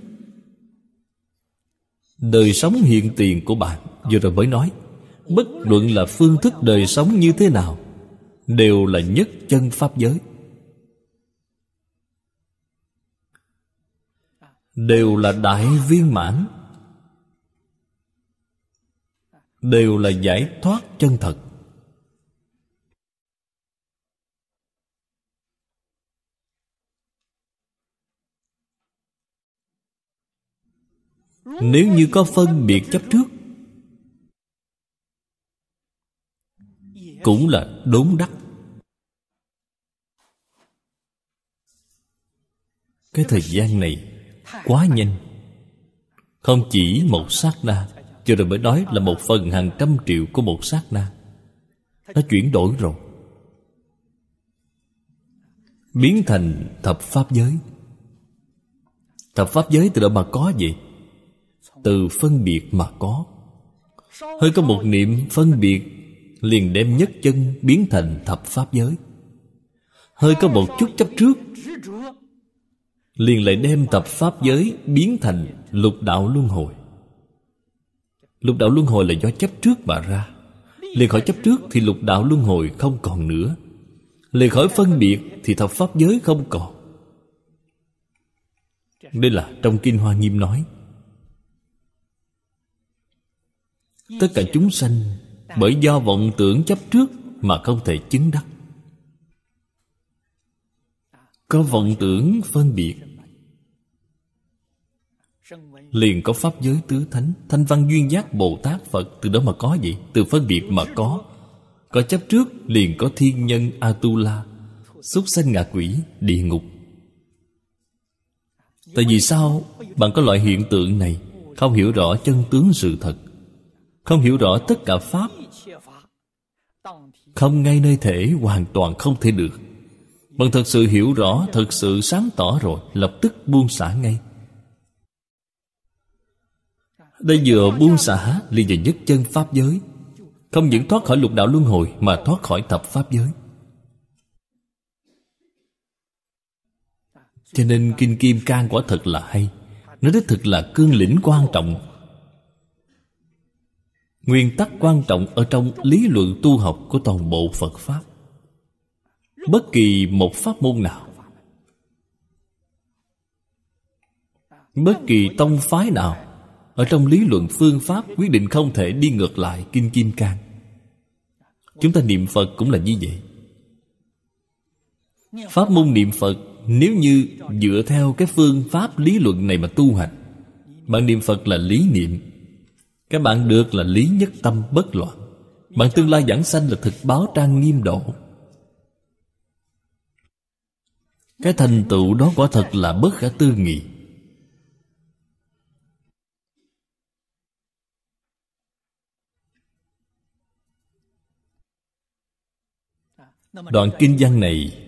đời sống hiện tiền của bạn, vừa rồi mới nói, bất luận là phương thức đời sống như thế nào, đều là nhất chân pháp giới. Đều là đại viên mãn. Đều là giải thoát chân thật. Nếu như có phân biệt chấp trước, cũng là đốn đắc. Cái thời gian này quá nhanh. Không chỉ một sát na, cho rồi mới nói là một phần hàng trăm triệu của một sát na. Nó chuyển đổi rồi. Biến thành thập pháp giới. Thập pháp giới từ đâu mà có vậy? Từ phân biệt mà có. Hơi có một niệm phân biệt Liền đem nhất chân biến thành thập pháp giới. Hơi có một chút chấp trước Liền lại đem thập pháp giới biến thành lục đạo luân hồi. Lục đạo luân hồi là do chấp trước mà ra. Liền khỏi chấp trước thì lục đạo luân hồi không còn nữa. Liền khỏi phân biệt thì thập pháp giới không còn. Đây là trong Kinh Hoa Nghiêm nói Tất cả chúng sanh Bởi do vọng tưởng chấp trước Mà không thể chứng đắc. Có vọng tưởng phân biệt, liền có pháp giới tứ thánh, thanh văn duyên giác bồ tát phật. Từ đó mà có gì từ phân biệt mà có. Có chấp trước, liền có thiên nhân atula, súc sanh ngạ quỷ, địa ngục. Tại vì sao bạn có loại hiện tượng này? Không hiểu rõ chân tướng sự thật không hiểu rõ tất cả pháp. Không ngay nơi thể hoàn toàn không thể được. Bằng thật sự hiểu rõ, thật sự sáng tỏ rồi, lập tức buông xả ngay. Đây vừa buông xả liền về nhất chân Pháp giới. Không những thoát khỏi lục đạo luân hồi, Mà thoát khỏi thập Pháp giới. Cho nên Kinh Kim Cang quả thật là hay. Nó đích thực là cương lĩnh quan trọng. Nguyên tắc quan trọng ở trong lý luận tu học của toàn bộ Phật Pháp. Bất kỳ một pháp môn nào, Bất kỳ tông phái nào, ở trong lý luận phương pháp quyết định không thể đi ngược lại kinh kim cang. Chúng ta niệm phật cũng là như vậy. Pháp môn niệm phật, nếu như dựa theo cái phương pháp lý luận này mà tu hành, bạn niệm phật là lý niệm các bạn được là lý nhất tâm bất loạn. Bạn tương lai giảng sanh là thực báo trang nghiêm độ. Cái thành tựu đó quả thật là bất khả tư nghị. Đoạn kinh văn này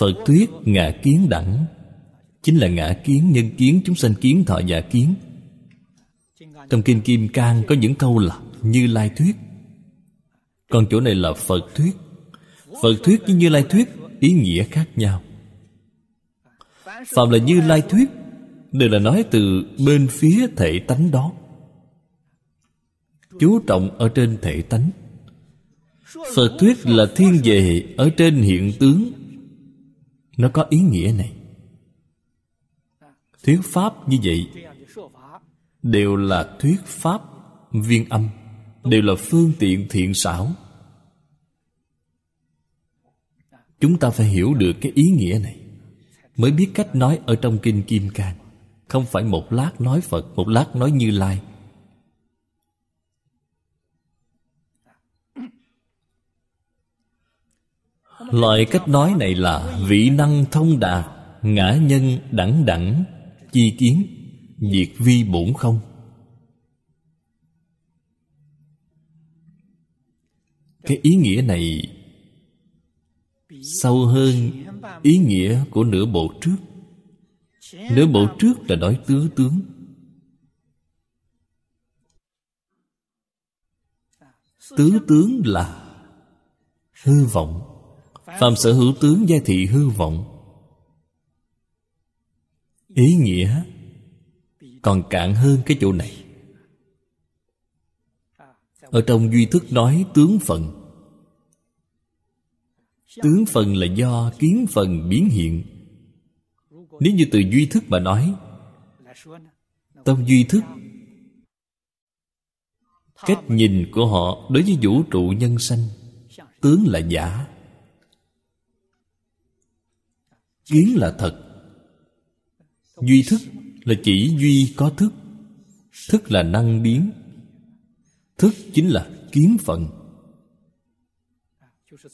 Phật thuyết ngã kiến đẳng Chính là ngã kiến, nhân kiến, chúng sanh kiến, thọ giả kiến. Trong kinh Kim Cang có những câu là Như Lai thuyết. Còn chỗ này là Phật thuyết. Phật thuyết với Như Lai thuyết, Ý nghĩa khác nhau. Phạm là Như Lai thuyết, Đều là nói từ bên phía thể tánh đó. Chú trọng ở trên thể tánh. Phật thuyết là thiên về ở trên hiện tướng. Nó có ý nghĩa này. Thuyết pháp như vậy đều là thuyết pháp viên âm, đều là phương tiện thiện xảo. Chúng ta phải hiểu được cái ý nghĩa này, mới biết cách nói ở trong kinh kim cang. Không phải một lát nói phật, một lát nói như lai. Loại cách nói này là vị năng thông đạt, ngã nhân đẳng đẳng, chi kiến diệt vi bổn không? Cái ý nghĩa này sâu hơn ý nghĩa của nửa bộ trước. Nửa bộ trước là nói tứ tướng. Tứ tướng là hư vọng. Phàm sở hữu tướng giai thị hư vọng. Ý nghĩa còn cạn hơn cái chỗ này. Ở trong duy thức nói tướng phần. Tướng phần là do kiến phần biến hiện. Nếu như từ duy thức mà nói, tâm duy thức, cách nhìn của họ đối với vũ trụ nhân sanh, tướng là giả. Kiến là thật. Duy thức là chỉ duy có thức. Thức là năng biến. Thức chính là kiến phận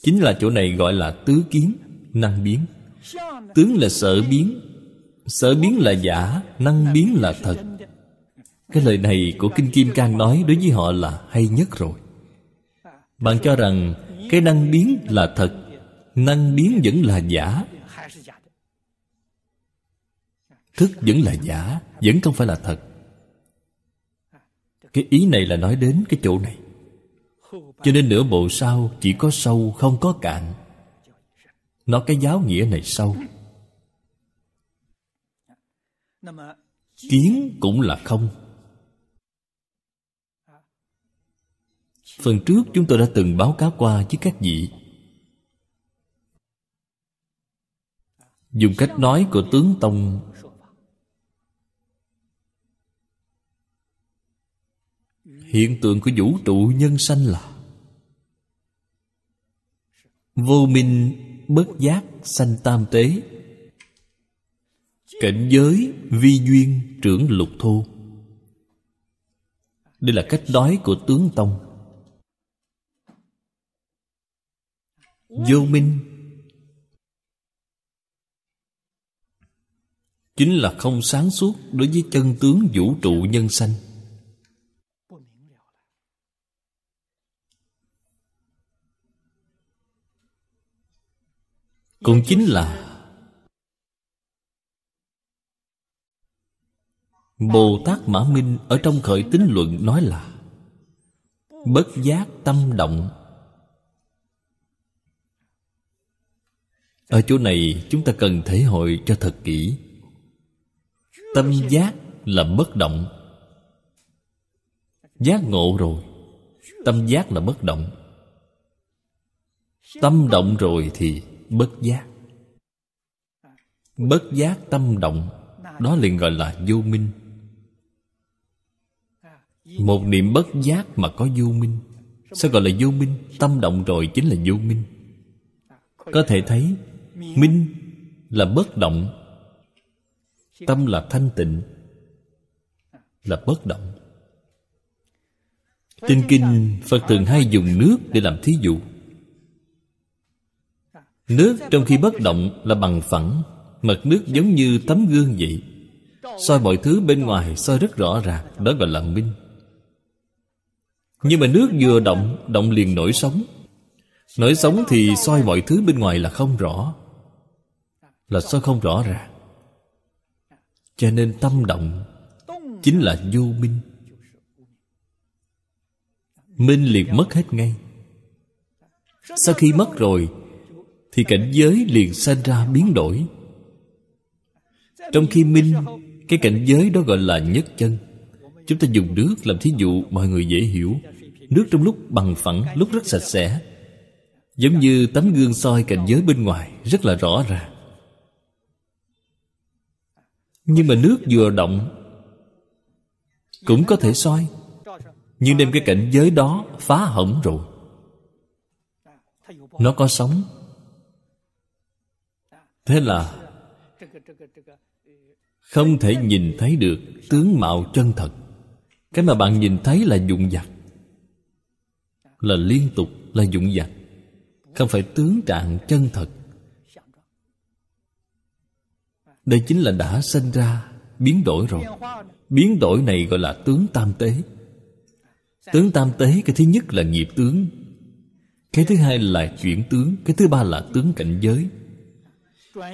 chính là chỗ này gọi là tứ kiến năng biến. Tướng là sở biến. Sở biến là giả, năng biến là thật. Cái lời này của kinh kim cang nói đối với họ là hay nhất rồi. Bạn cho rằng cái năng biến là thật, năng biến vẫn là giả thức vẫn là giả, vẫn không phải là thật. Cái ý này là nói đến cái chỗ này. Cho nên nửa bộ sau chỉ có sâu, không có cạn. Nó cái giáo nghĩa này sâu. Kiến cũng là không. Phần trước chúng tôi đã từng báo cáo qua với các vị. Dùng cách nói của tướng tông hiện tượng của vũ trụ nhân sanh là vô minh bất giác sanh tam tế. Cảnh giới vi duyên trưởng lục thô. Đây là cách nói của tướng tông. Vô minh chính là không sáng suốt đối với chân tướng vũ trụ nhân sanh. Cũng chính là bồ tát mã minh ở trong khởi tín luận nói là bất giác tâm động. Ở chỗ này chúng ta cần thể hội cho thật kỹ. Tâm giác là bất động. Giác ngộ rồi, tâm giác là bất động. Tâm động rồi thì bất giác. Bất giác tâm động, đó liền gọi là vô minh. Một niệm bất giác mà có vô minh, sao gọi là vô minh? Tâm động rồi chính là vô minh. Có thể thấy, minh là bất động, tâm là thanh tịnh, là bất động. Trên kinh phật thường hay dùng nước để làm thí dụ. Nước trong khi bất động là bằng phẳng, mặt nước giống như tấm gương vậy. Soi mọi thứ bên ngoài, soi rất rõ ràng, Đó gọi là minh. Nhưng mà nước vừa động Động liền nổi sóng. Nổi sóng thì soi mọi thứ bên ngoài là không rõ. Là soi không rõ ràng. Cho nên tâm động Chính là vô minh. Minh liền mất hết ngay. Sau khi mất rồi thì cảnh giới liền sanh ra biến đổi. Trong khi minh cái cảnh giới đó gọi là nhất chân. Chúng ta dùng nước làm thí dụ mọi người dễ hiểu. Nước trong lúc bằng phẳng, lúc rất sạch sẽ. Giống như tấm gương soi cảnh giới bên ngoài Rất là rõ ràng. Nhưng mà nước vừa động Cũng có thể soi. Nhưng đem cái cảnh giới đó phá hỏng rồi. Nó có sống Thế là Không thể nhìn thấy được tướng mạo chân thật. Cái mà bạn nhìn thấy là dụng vặt Là liên tục, là dụng vặt Không phải tướng trạng chân thật. Đây chính là đã sinh ra, Biến đổi rồi. Biến đổi này gọi là tướng tam tế. Tướng tam tế, Cái thứ nhất là nghiệp tướng. Cái thứ hai là chuyển tướng. Cái thứ ba là tướng cảnh giới.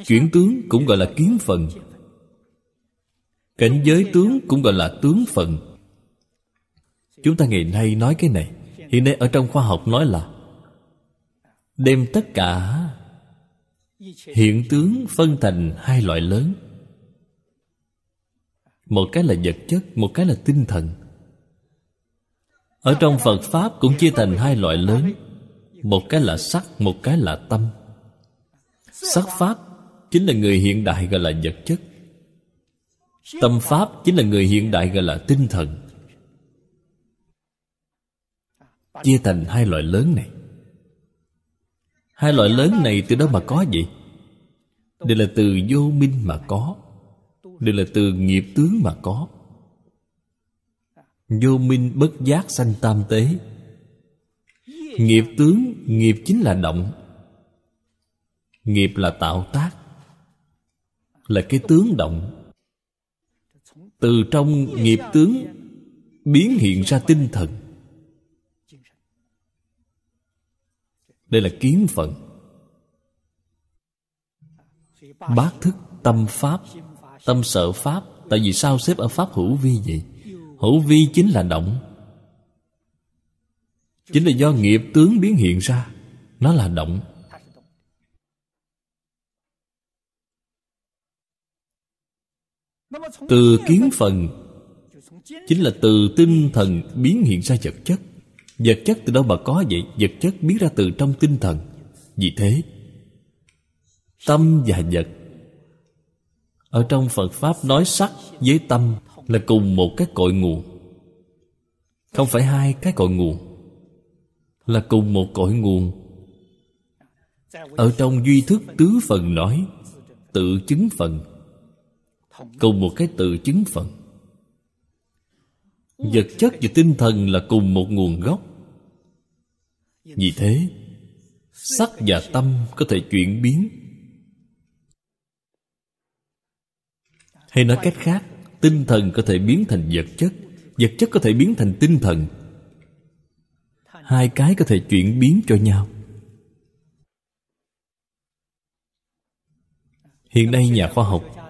Chuyển tướng cũng gọi là kiến phần. Cảnh giới tướng cũng gọi là tướng phần. Chúng ta ngày nay nói cái này, Hiện nay ở trong khoa học nói là Đem tất cả Hiện tướng phân thành hai loại lớn. Một cái là vật chất, Một cái là tinh thần. Ở trong Phật Pháp cũng chia thành hai loại lớn. Một cái là sắc, Một cái là tâm. Sắc Pháp chính là người hiện đại gọi là vật chất. Tâm Pháp chính là người hiện đại gọi là tinh thần. Chia thành hai loại lớn này. Hai loại lớn này từ đâu mà có vậy? Đều là từ vô minh mà có. Đều là từ nghiệp tướng mà có. Vô minh bất giác sanh tam tế. Nghiệp tướng, Nghiệp chính là động. Nghiệp là tạo tác. Là cái tướng động. Từ trong nghiệp tướng Biến hiện ra tinh thần. Đây là kiến phận Bát thức tâm pháp, Tâm sở pháp. Tại vì sao xếp ở pháp hữu vi vậy? Hữu vi chính là động. Chính là do nghiệp tướng biến hiện ra. Nó là động. Từ kiến phần Chính là từ tinh thần biến hiện ra vật chất. Vật chất từ đâu mà có vậy? Vật chất biến ra từ trong tinh thần. Vì thế, Tâm và vật Ở trong Phật Pháp nói sắc với tâm Là cùng một cái cội nguồn. Không phải hai cái cội nguồn, Là cùng một cội nguồn. Ở trong duy thức tứ phần nói, Tự chứng phần. Cùng một cái tự chứng phận. Vật chất và tinh thần là cùng một nguồn gốc. Vì thế, Sắc và tâm có thể chuyển biến. Hay nói cách khác, Tinh thần có thể biến thành vật chất Vật chất có thể biến thành tinh thần. Hai cái có thể chuyển biến cho nhau. Hiện nay nhà khoa học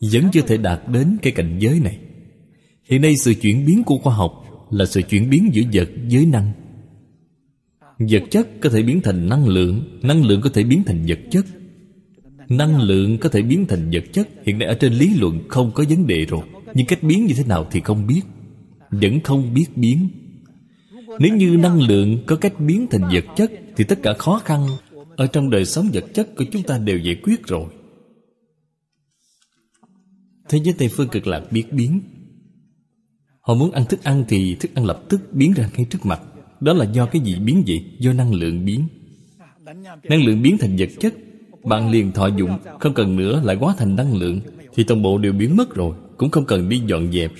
vẫn chưa thể đạt đến cái cảnh giới này. Hiện nay sự chuyển biến của khoa học Là sự chuyển biến giữa vật với năng. Vật chất có thể biến thành năng lượng Năng lượng có thể biến thành vật chất. Năng lượng có thể biến thành vật chất. Hiện nay ở trên lý luận không có vấn đề rồi. Nhưng cách biến như thế nào thì không biết. Vẫn không biết biến. Nếu như năng lượng có cách biến thành vật chất Thì tất cả khó khăn Ở trong đời sống vật chất của chúng ta đều giải quyết rồi. Thế giới Tây Phương cực lạc biết biến. Họ muốn ăn thức ăn thì thức ăn lập tức biến ra ngay trước mặt. Đó là do cái gì biến vậy? Do năng lượng biến. Năng lượng biến thành vật chất. Bạn liền thọ dụng, Không cần nữa lại quá thành năng lượng, Thì toàn bộ đều biến mất rồi, Cũng không cần đi dọn dẹp.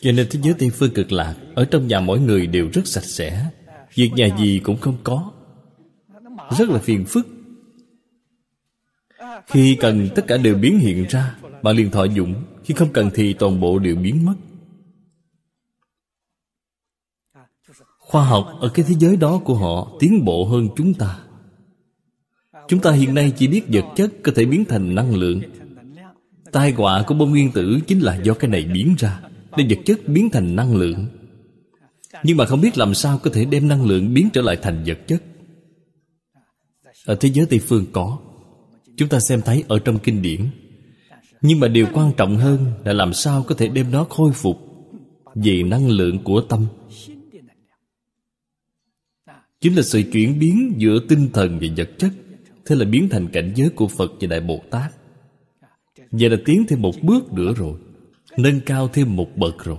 Cho nên thế giới Tây Phương cực lạc Ở trong nhà mỗi người đều rất sạch sẽ, Việc nhà gì cũng không có. Rất là phiền phức. Khi cần, tất cả đều biến hiện ra. Bạn liền thọ dụng. Khi không cần thì toàn bộ đều biến mất. Khoa học ở cái thế giới đó của họ Tiến bộ hơn chúng ta. Chúng ta hiện nay chỉ biết vật chất Có thể biến thành năng lượng. Tai họa của bom nguyên tử Chính là do cái này biến ra, Để vật chất biến thành năng lượng. Nhưng mà không biết làm sao Có thể đem năng lượng biến trở lại thành vật chất. Ở thế giới Tây Phương có. Chúng ta xem thấy ở trong kinh điển. Nhưng mà điều quan trọng hơn là làm sao có thể đem nó khôi phục về năng lượng của tâm. Chính là sự chuyển biến giữa tinh thần và vật chất, thế là biến thành cảnh giới của phật và đại bồ tát. Vậy là tiến thêm một bước nữa rồi, nâng cao thêm một bậc rồi.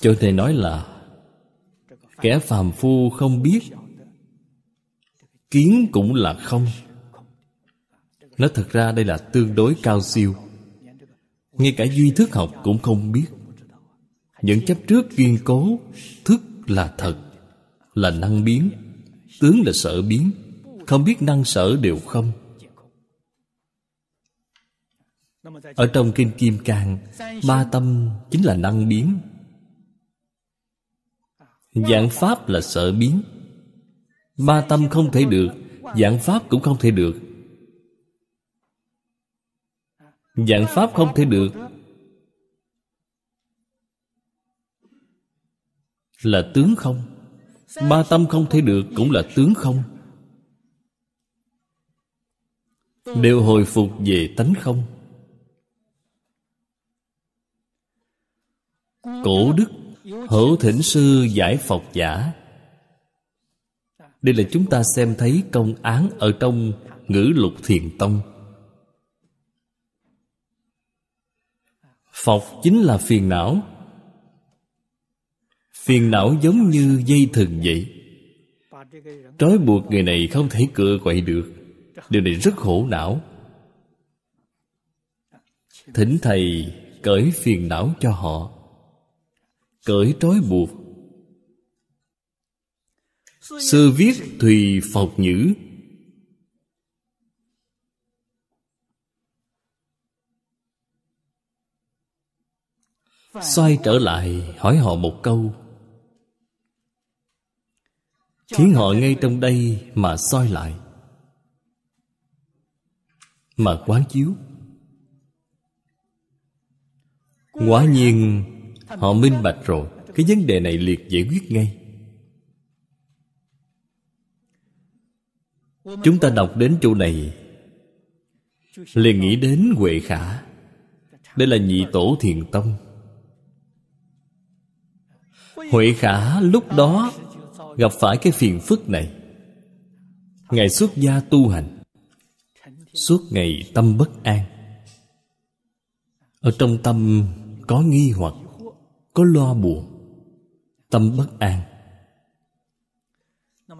Cho nên nói là, kẻ phàm phu không biết, kiến cũng là không nó thật ra đây là tương đối cao siêu. Ngay cả duy thức học cũng không biết. Những chấp trước kiên cố, thức là thật, là năng biến, tướng là sở biến, không biết năng sở đều không. Ở trong kinh kim cang ba tâm chính là năng biến. Dạng pháp là sở biến. Ba tâm không thể được dạng pháp cũng không thể được. Dạng pháp không thể được. Là tướng không? Ba tâm không thể được cũng là tướng không? Đều hồi phục về tánh không? Cổ đức, hữu thỉnh sư giải phật giả. Đây là chúng ta xem thấy công án ở trong ngữ lục thiền tông. Phọc chính là phiền não. Phiền não giống như dây thừng vậy. Trói buộc người này không thể cựa quậy được. Điều này rất khổ não. Thỉnh Thầy cởi phiền não cho họ. Cởi trói buộc. Sư viết Thùy Phật Nhữ. Xoay trở lại hỏi họ một câu. Khiến họ ngay trong đây mà soi lại. Mà quán chiếu. Quả nhiên, Họ minh bạch rồi. Cái vấn đề này liệt giải quyết ngay. Chúng ta đọc đến chỗ này. Liền nghĩ đến Huệ Khả. Đây là nhị tổ thiền tông. Huệ Khả lúc đó Gặp phải cái phiền phức này. Ngài xuất gia tu hành, Suốt ngày tâm bất an. Ở trong tâm có nghi hoặc, Có lo buồn, Tâm bất an.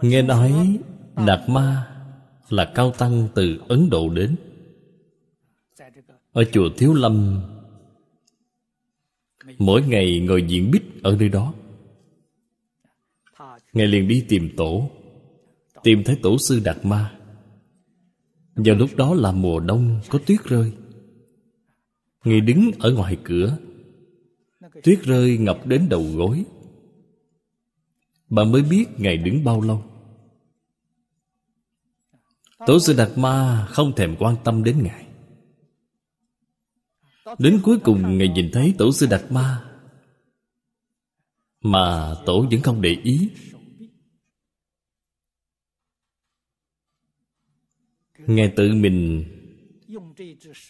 Nghe nói Đạt Ma là cao tăng từ Ấn Độ đến. Ở chùa Thiếu Lâm, Mỗi ngày ngồi diện bích ở nơi đó. Ngài liền đi tìm tổ. Tìm thấy tổ sư Đạt Ma. Vào lúc đó là mùa đông, Có tuyết rơi. Ngài đứng ở ngoài cửa. Tuyết rơi ngập đến đầu gối. Bạn mới biết Ngài đứng bao lâu. Tổ sư Đạt Ma không thèm quan tâm đến Ngài. Đến cuối cùng Ngài nhìn thấy Tổ sư Đạt Ma. Mà Tổ vẫn không để ý. Ngài tự mình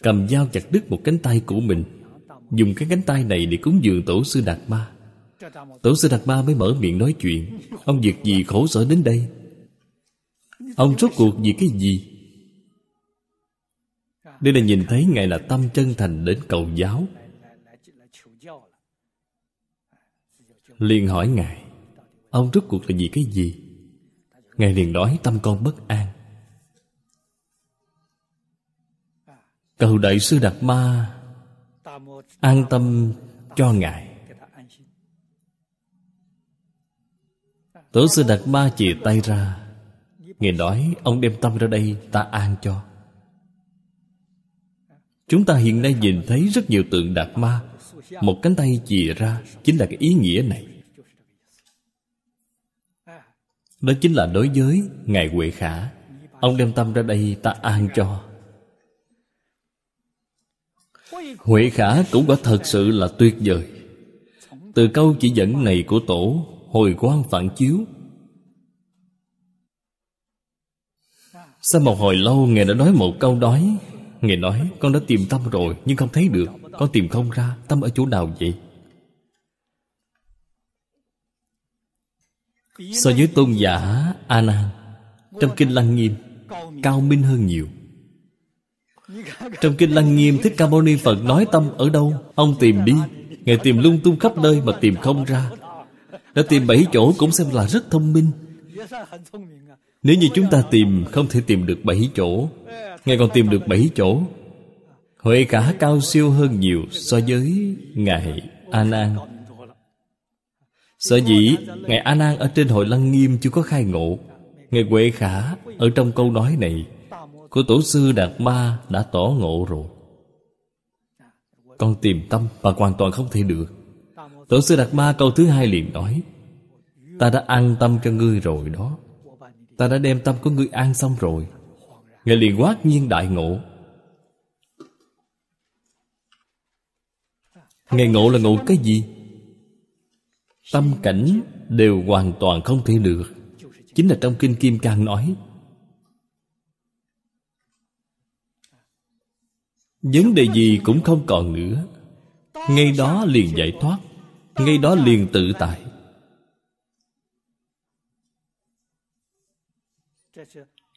Cầm dao chặt đứt một cánh tay của mình. Dùng cái cánh tay này để cúng dường Tổ sư Đạt Ma. Tổ sư Đạt Ma mới mở miệng nói chuyện. Ông việc gì khổ sở đến đây? Ông rốt cuộc vì cái gì? Đây là nhìn thấy Ngài là tâm chân thành đến cầu giáo. Liền hỏi Ngài, Ông rốt cuộc là vì cái gì? Ngài liền nói, tâm con bất an. Cầu Đại sư Đạt Ma An tâm cho Ngài. Tổ sư Đạt Ma chìa tay ra, Ngài nói, Ông đem tâm ra đây, ta an cho. Chúng ta hiện nay nhìn thấy rất nhiều tượng Đạt Ma. Một cánh tay chìa ra Chính là cái ý nghĩa này. Đó chính là đối với Ngài Huệ Khả. Ông đem tâm ra đây, ta an cho. Huệ khả cũng quả thật sự là tuyệt vời. Từ câu chỉ dẫn này của tổ, Hồi quan phản chiếu. Sau một hồi lâu, Ngài đã nói một câu đói. Ngài nói, con đã tìm tâm rồi, Nhưng không thấy được. Con tìm không ra, Tâm ở chỗ nào vậy? So với tôn giả A Nan Trong Kinh Lăng Nghiêm, Cao minh hơn nhiều. Trong Kinh Lăng Nghiêm, Thích Ca Mâu Ni Phật nói tâm ở đâu? Ông tìm đi. Ngài tìm lung tung khắp nơi mà tìm không ra. Đã tìm bảy chỗ cũng xem là rất thông minh. Nếu như chúng ta tìm, Không thể tìm được bảy chỗ. Ngài còn tìm được bảy chỗ. Huệ cả cao siêu hơn nhiều So với Ngài A Nan. Sở dĩ Ngài A Nan ở trên hội Lăng Nghiêm chưa có khai ngộ. Ngài Huệ Khả Ở trong câu nói này của Tổ sư Đạt Ma đã tỏ ngộ rồi. Con tìm tâm mà hoàn toàn không thể được. Tổ sư Đạt Ma câu thứ hai liền nói, Ta đã an tâm cho ngươi rồi đó. Ta đã đem tâm của ngươi an xong rồi. Ngài liền quát nhiên đại ngộ. Ngài ngộ là ngộ cái gì? Tâm cảnh đều hoàn toàn không thể được. Chính là trong Kinh Kim Cang nói Vấn đề gì cũng không còn nữa. Ngay đó liền giải thoát. Ngay đó liền tự tại.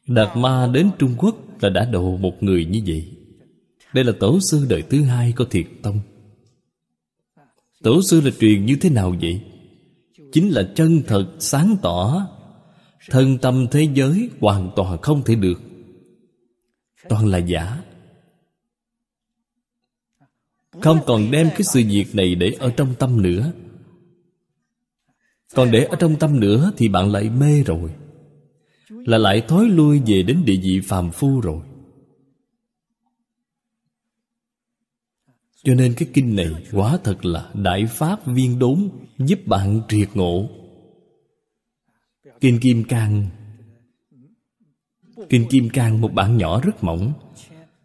Đạt Ma đến Trung Quốc là đã độ một người như vậy. Đây là tổ sư đời thứ hai của Thiệt Tông. Tổ sư là truyền như thế nào vậy? Chính là chân thật, sáng tỏ. Thân tâm thế giới hoàn toàn không thể được. Toàn là giả. Không còn đem cái sự việc này để ở trong tâm nữa. Còn để ở trong tâm nữa thì bạn lại mê rồi. Là lại thói lui về đến địa vị phàm phu rồi. Cho nên cái kinh này quả thật là Đại Pháp viên đốn, Giúp bạn triệt ngộ. Kinh Kim Cang, Kinh Kim Cang một bản nhỏ rất mỏng,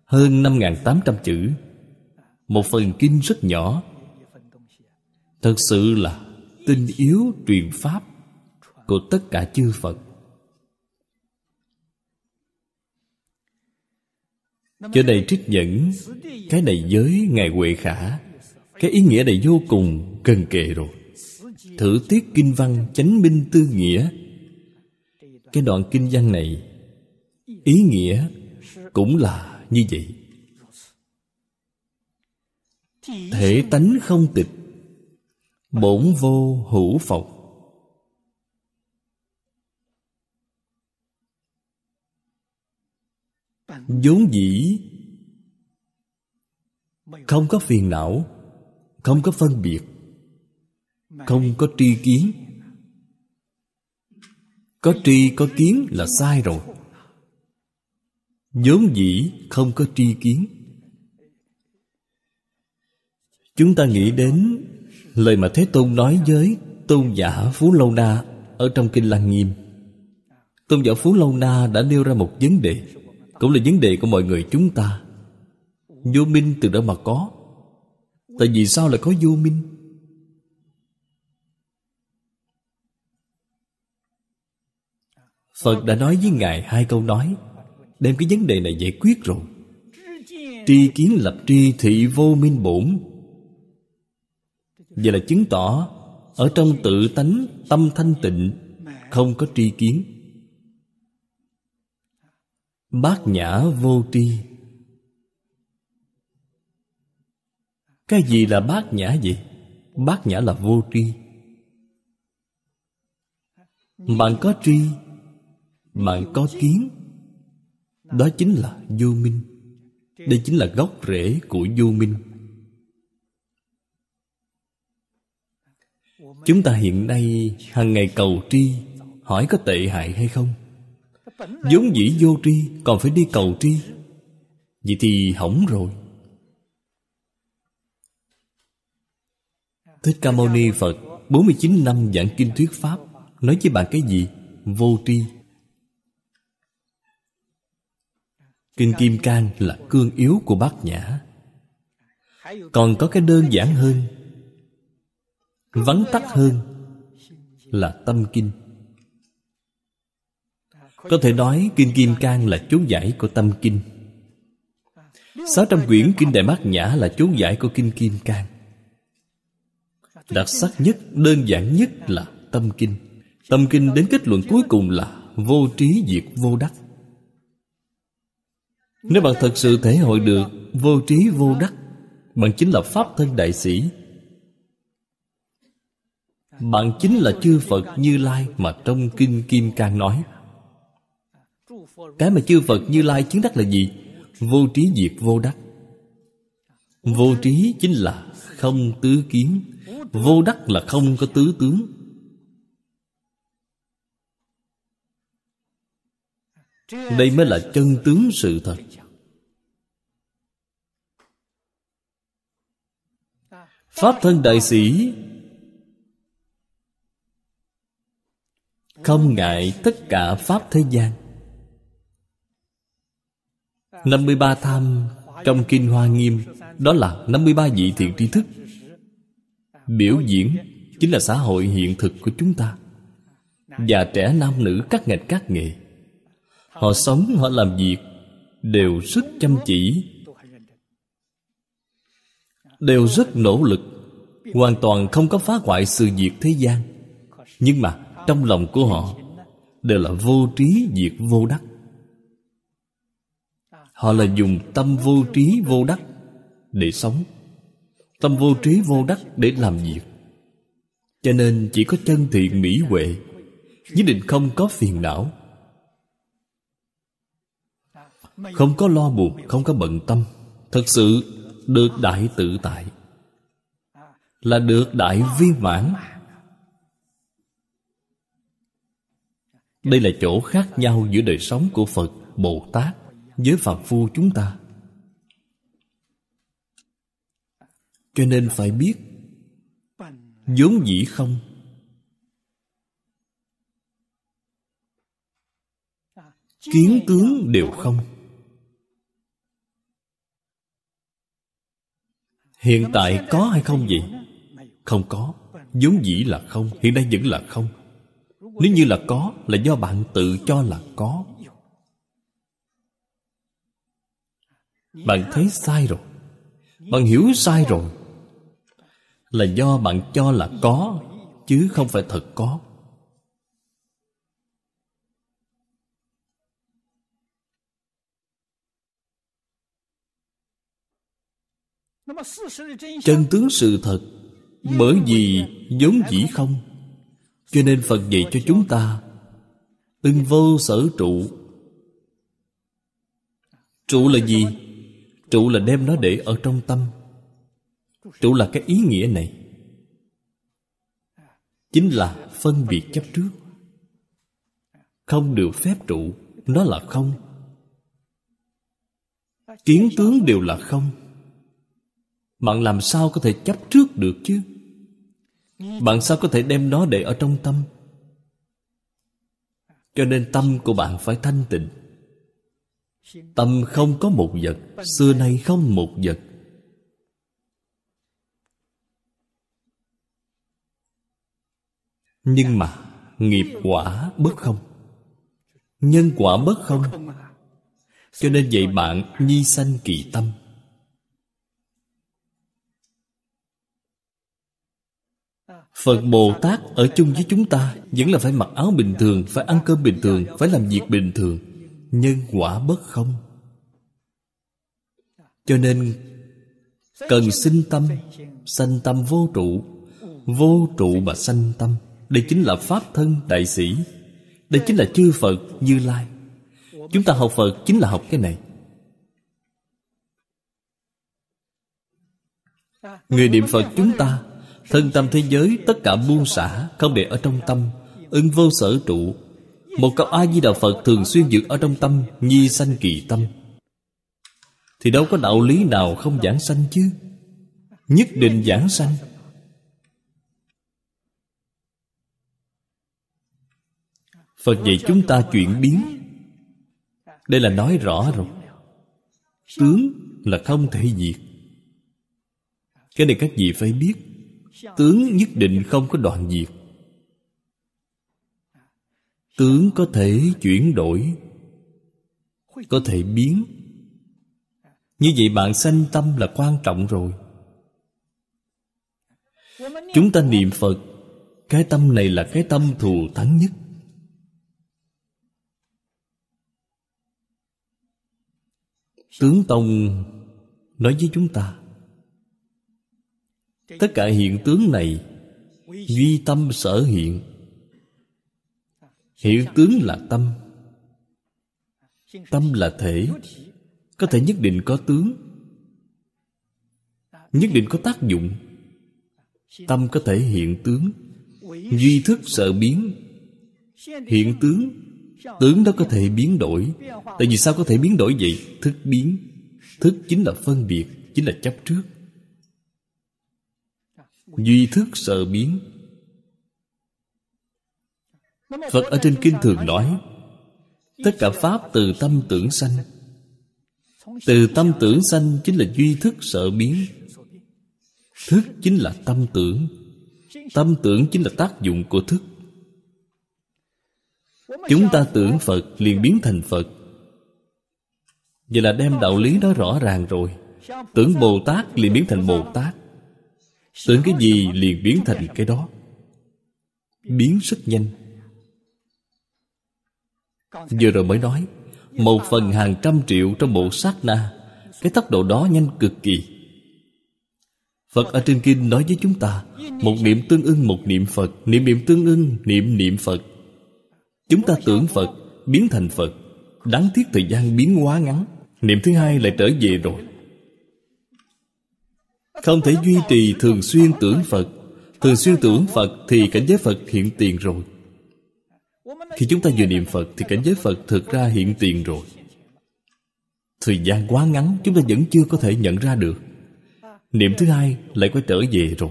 Hơn 5.800 chữ. Một phần kinh rất nhỏ. Thật sự là tinh yếu truyền Pháp Của tất cả chư Phật. Cho này trích dẫn Cái này giới Ngài Huệ Khả. Cái ý nghĩa này vô cùng cần kề rồi. Thử tiết kinh văn chánh minh tư nghĩa. Cái đoạn kinh văn này Ý nghĩa cũng là như vậy. Thể tánh không tịch Bổn vô hữu phộc. Vốn dĩ không có phiền não không có phân biệt không có tri kiến. Có tri có kiến là sai rồi. Vốn dĩ không có tri kiến chúng ta nghĩ đến lời mà thế tôn nói với tôn giả phú lâu na ở trong kinh lăng nghiêm. Tôn giả phú lâu na đã nêu ra một vấn đề, cũng là vấn đề của mọi người chúng ta. Vô minh từ đâu mà có? Tại vì sao lại có vô minh? Phật đã nói với ngài hai câu nói, đem cái vấn đề này giải quyết rồi. Tri kiến lập tri thị vô minh bổn vậy là chứng tỏ, ở trong tự tánh tâm thanh tịnh, không có tri kiến. Bát nhã vô tri. Cái gì là bát nhã vậy? Bát nhã là vô tri. Bạn có tri, bạn có kiến. Đó chính là vô minh. Đây chính là gốc rễ của vô minh. Chúng ta hiện nay hàng ngày cầu tri, hỏi có tệ hại hay không? Vốn dĩ vô tri, còn phải đi cầu tri. Vậy thì hỏng rồi. Thích Ca Mâu Ni Phật 49 năm giảng kinh thuyết Pháp, Nói với bạn cái gì? Vô tri. Kinh Kim Cang là cương yếu của bát nhã. Còn có cái đơn giản hơn Vắn tắt hơn Là tâm kinh. Có thể nói Kinh Kim Cang là chú giải của tâm kinh. Sáu trăm quyển kinh đại bát nhã là chú giải của kinh kim cang. Đặc sắc nhất, đơn giản nhất là tâm kinh. Tâm kinh đến kết luận cuối cùng là vô trí diệt vô đắc. Nếu bạn thật sự thể hội được vô trí vô đắc, bạn chính là pháp thân đại sĩ bạn chính là chư phật như lai mà trong kinh kim cang nói. Cái mà chư phật như lai chứng đắc là gì? Vô trí diệt vô đắc. Vô trí chính là không tứ kiến. Vô đắc là không có tứ tướng. Đây mới là chân tướng sự thật. Pháp thân đại sĩ không ngại tất cả pháp thế gian. 53 tham trong Kinh Hoa Nghiêm Đó là 53 vị thiện tri thức. Biểu diễn chính là xã hội hiện thực của chúng ta. Và trẻ nam nữ các ngành các nghề Họ sống, họ làm việc Đều rất chăm chỉ Đều rất nỗ lực Hoàn toàn không có phá hoại sự việc thế gian. Nhưng mà trong lòng của họ Đều là vô trí diệt vô đắc. Họ là dùng tâm vô trí vô đắc Để sống, Tâm vô trí vô đắc để làm việc. Cho nên chỉ có chân thiện mỹ huệ, Nhất định không có phiền não. Không có lo buồn, Không có bận tâm, Thật sự được đại tự tại, Là được đại viên mãn. Đây là chỗ khác nhau giữa đời sống của Phật, Bồ Tát với phàm phu chúng ta. Cho nên phải biết vốn dĩ không. Kiến tướng đều không. Hiện tại có hay không vậy? Không có. Vốn dĩ là không hiện nay vẫn là không nếu như là có, là do bạn tự cho là có. Bạn thấy sai rồi. Bạn hiểu sai rồi. Là do bạn cho là có, chứ không phải thật có. Chân tướng sự thật, bởi vì vốn dĩ không cho nên phật dạy cho chúng ta, ưng vô sở trụ. Trụ là gì? Trụ là đem nó để ở trong tâm. Trụ là cái ý nghĩa này. Chính là phân biệt chấp trước. Không được phép trụ, nó là không. Kiến tướng đều là không. Bạn làm sao có thể chấp trước được chứ? Bạn sao có thể đem nó để ở trong tâm? Cho nên tâm của bạn phải thanh tịnh. Tâm không có một vật, Xưa nay không một vật. Nhưng mà Nghiệp quả bất không. Nhân quả bất không. Cho nên vậy bạn Nhi sanh kỳ tâm. Phật Bồ Tát ở chung với chúng ta Vẫn là phải mặc áo bình thường, Phải ăn cơm bình thường, Phải làm việc bình thường. Nhân quả bất không. Cho nên, cần sinh tâm, sanh tâm vô trụ. Vô trụ mà sanh tâm. Đây chính là pháp thân đại sĩ. Đây chính là chư phật như lai. Chúng ta học phật chính là học cái này. Người niệm phật chúng ta thân tâm thế giới, tất cả buông xả, không để ở trong tâm ưng vô sở trụ. Một câu A-di-đà Phật thường xuyên giữ ở trong tâm, Nhi sanh kỳ tâm. Thì đâu có đạo lý nào không giảng sanh chứ? Nhất định giảng sanh. Phật dạy chúng ta chuyển biến. Đây là nói rõ rồi. Tướng là không thể diệt. Cái này các vị phải biết. Tướng nhất định không có đoạn diệt. Tướng có thể chuyển đổi, có thể biến. Như vậy bạn sanh tâm là quan trọng rồi. Chúng ta niệm Phật, Cái tâm này là cái tâm thù thắng nhất. Tướng Tông nói với chúng ta Tất cả hiện tướng này Duy tâm sở hiện. Hiện tướng là tâm. Tâm là thể. Có thể nhất định có tướng. Nhất định có tác dụng. Tâm có thể hiện tướng. Duy thức sợ biến. Hiện tướng. Tướng đó có thể biến đổi. Tại vì sao có thể biến đổi vậy? Thức biến. Thức chính là phân biệt, Chính là chấp trước. Duy thức sợ biến. Phật ở trên kinh thường nói, Tất cả Pháp từ tâm tưởng sanh. Từ tâm tưởng sanh chính là duy thức sợ biến. Thức chính là tâm tưởng. Tâm tưởng chính là tác dụng của thức. Chúng ta tưởng Phật liền biến thành Phật. Vậy là đem đạo lý đó rõ ràng rồi. Tưởng Bồ Tát liền biến thành Bồ Tát. Tưởng cái gì liền biến thành cái đó. Biến rất nhanh. Vừa rồi mới nói, Một phần hàng trăm triệu trong bộ sát na, Cái tốc độ đó nhanh cực kỳ. Phật ở trên kinh nói với chúng ta, Một niệm tương ưng một niệm Phật, Niệm niệm tương ưng, niệm niệm Phật. Chúng ta tưởng Phật Biến thành Phật, Đáng tiếc thời gian biến quá ngắn. Niệm thứ hai lại trở về rồi. Không thể duy trì thường xuyên tưởng Phật. Thường xuyên tưởng Phật Thì cảnh giới Phật hiện tiền rồi. Khi chúng ta vừa niệm Phật Thì cảnh giới Phật thực ra hiện tiền rồi. Thời gian quá ngắn, Chúng ta vẫn chưa có thể nhận ra được. Niệm thứ hai lại quay trở về rồi.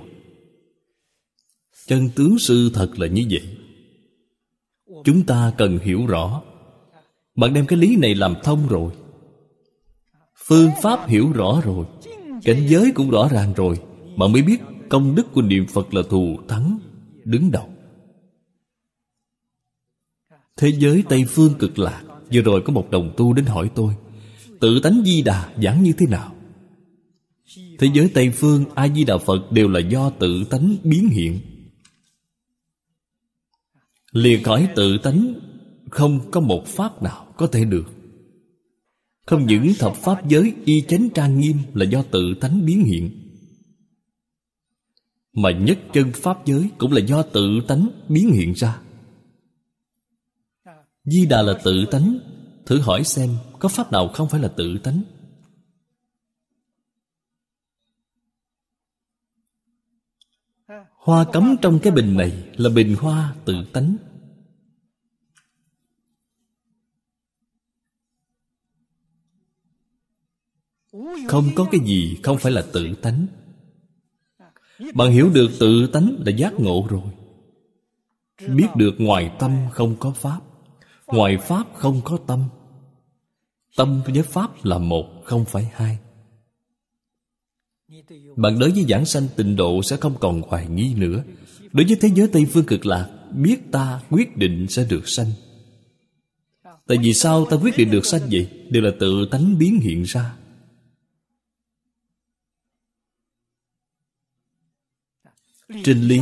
Chân tướng sự thật là như vậy. Chúng ta cần hiểu rõ. Bạn đem cái lý này làm thông rồi. Phương pháp hiểu rõ rồi. Cảnh giới cũng rõ ràng rồi, mà mới biết công đức của niệm Phật là thù thắng, Đứng đầu. Thế giới Tây Phương cực lạc Vừa rồi có một đồng tu đến hỏi tôi, Tự tánh di đà giảng như thế nào? Thế giới Tây Phương A-di-đà Phật đều là do tự tánh biến hiện. Lìa khỏi tự tánh, Không có một pháp nào có thể được. Không những thập pháp giới y chánh trang nghiêm Là do tự tánh biến hiện, Mà nhất chân pháp giới Cũng là do tự tánh biến hiện ra. Di Đà là tự tánh Thử hỏi xem Có pháp nào không phải là tự tánh Hoa cắm trong cái bình này Là bình hoa tự tánh. Không có cái gì, không phải là tự tánh. Bạn hiểu được tự tánh là giác ngộ rồi. Biết được ngoài tâm không có Pháp, Ngoài Pháp không có tâm. Tâm với Pháp là một, Không phải hai. Bạn đối với giảng sanh tịnh độ Sẽ không còn hoài nghi nữa. Đối với thế giới Tây Phương cực lạc, Biết ta quyết định sẽ được sanh. Tại vì sao ta quyết định được sanh vậy? Đều là tự tánh biến hiện ra. Trình lý,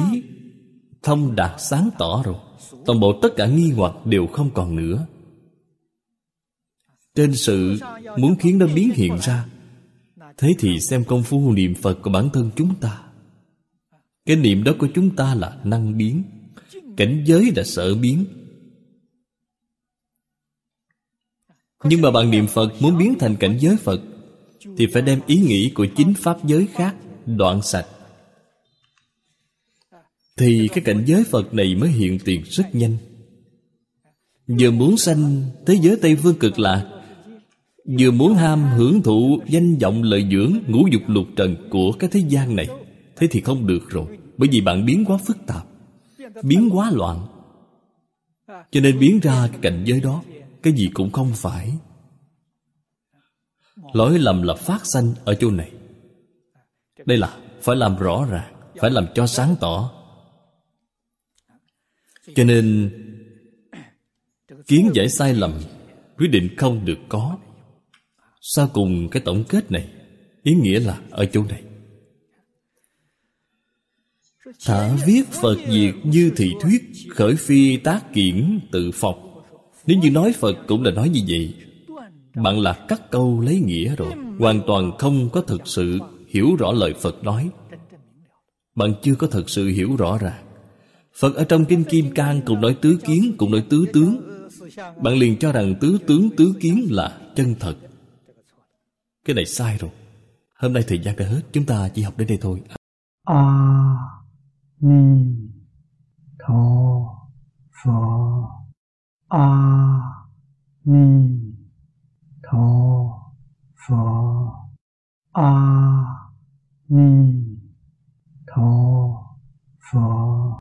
Thông đạt sáng tỏ rồi. Toàn bộ tất cả nghi hoặc đều không còn nữa. Trên sự muốn khiến nó biến hiện ra, Thế thì xem công phu niệm Phật của bản thân chúng ta. Cái niệm đó của chúng ta là năng biến. Cảnh giới là sở biến. Nhưng mà bạn niệm Phật muốn biến thành cảnh giới Phật, Thì phải đem ý nghĩ của chính Pháp giới khác đoạn sạch thì cái cảnh giới Phật này mới hiện tiền rất nhanh. Vừa muốn sanh thế giới Tây Phương cực lạc, Vừa muốn ham hưởng thụ danh vọng lợi dưỡng Ngũ dục lục trần của cái thế gian này, Thế thì không được rồi, Bởi vì bạn biến quá phức tạp, Biến quá loạn. Cho nên biến ra cái cảnh giới đó, Cái gì cũng không phải. Lỗi lầm là phát sanh ở chỗ này. Đây là, phải làm rõ ràng, Phải làm cho sáng tỏ cho nên, kiến giải sai lầm, quyết định không được có. Sau cùng cái tổng kết này, ý nghĩa là ở chỗ này. Thả viết phật diệt như thị thuyết khởi phi tác kiển tự phọc. Nếu như nói phật cũng là nói như vậy, bạn là cắt câu lấy nghĩa rồi, hoàn toàn không có thực sự hiểu rõ lời phật nói. Bạn chưa có thực sự hiểu rõ ràng. Phật ở trong Kinh Kim Cang cũng nói tứ kiến, cũng nói tứ tướng. Bạn liền cho rằng tứ tướng tứ kiến là chân thật. Cái này sai rồi. Hôm nay thời gian đã hết, chúng ta chỉ học đến đây thôi. A à, Ni Tho Phở A à, Ni Tho Phở A à, Ni Tho Phở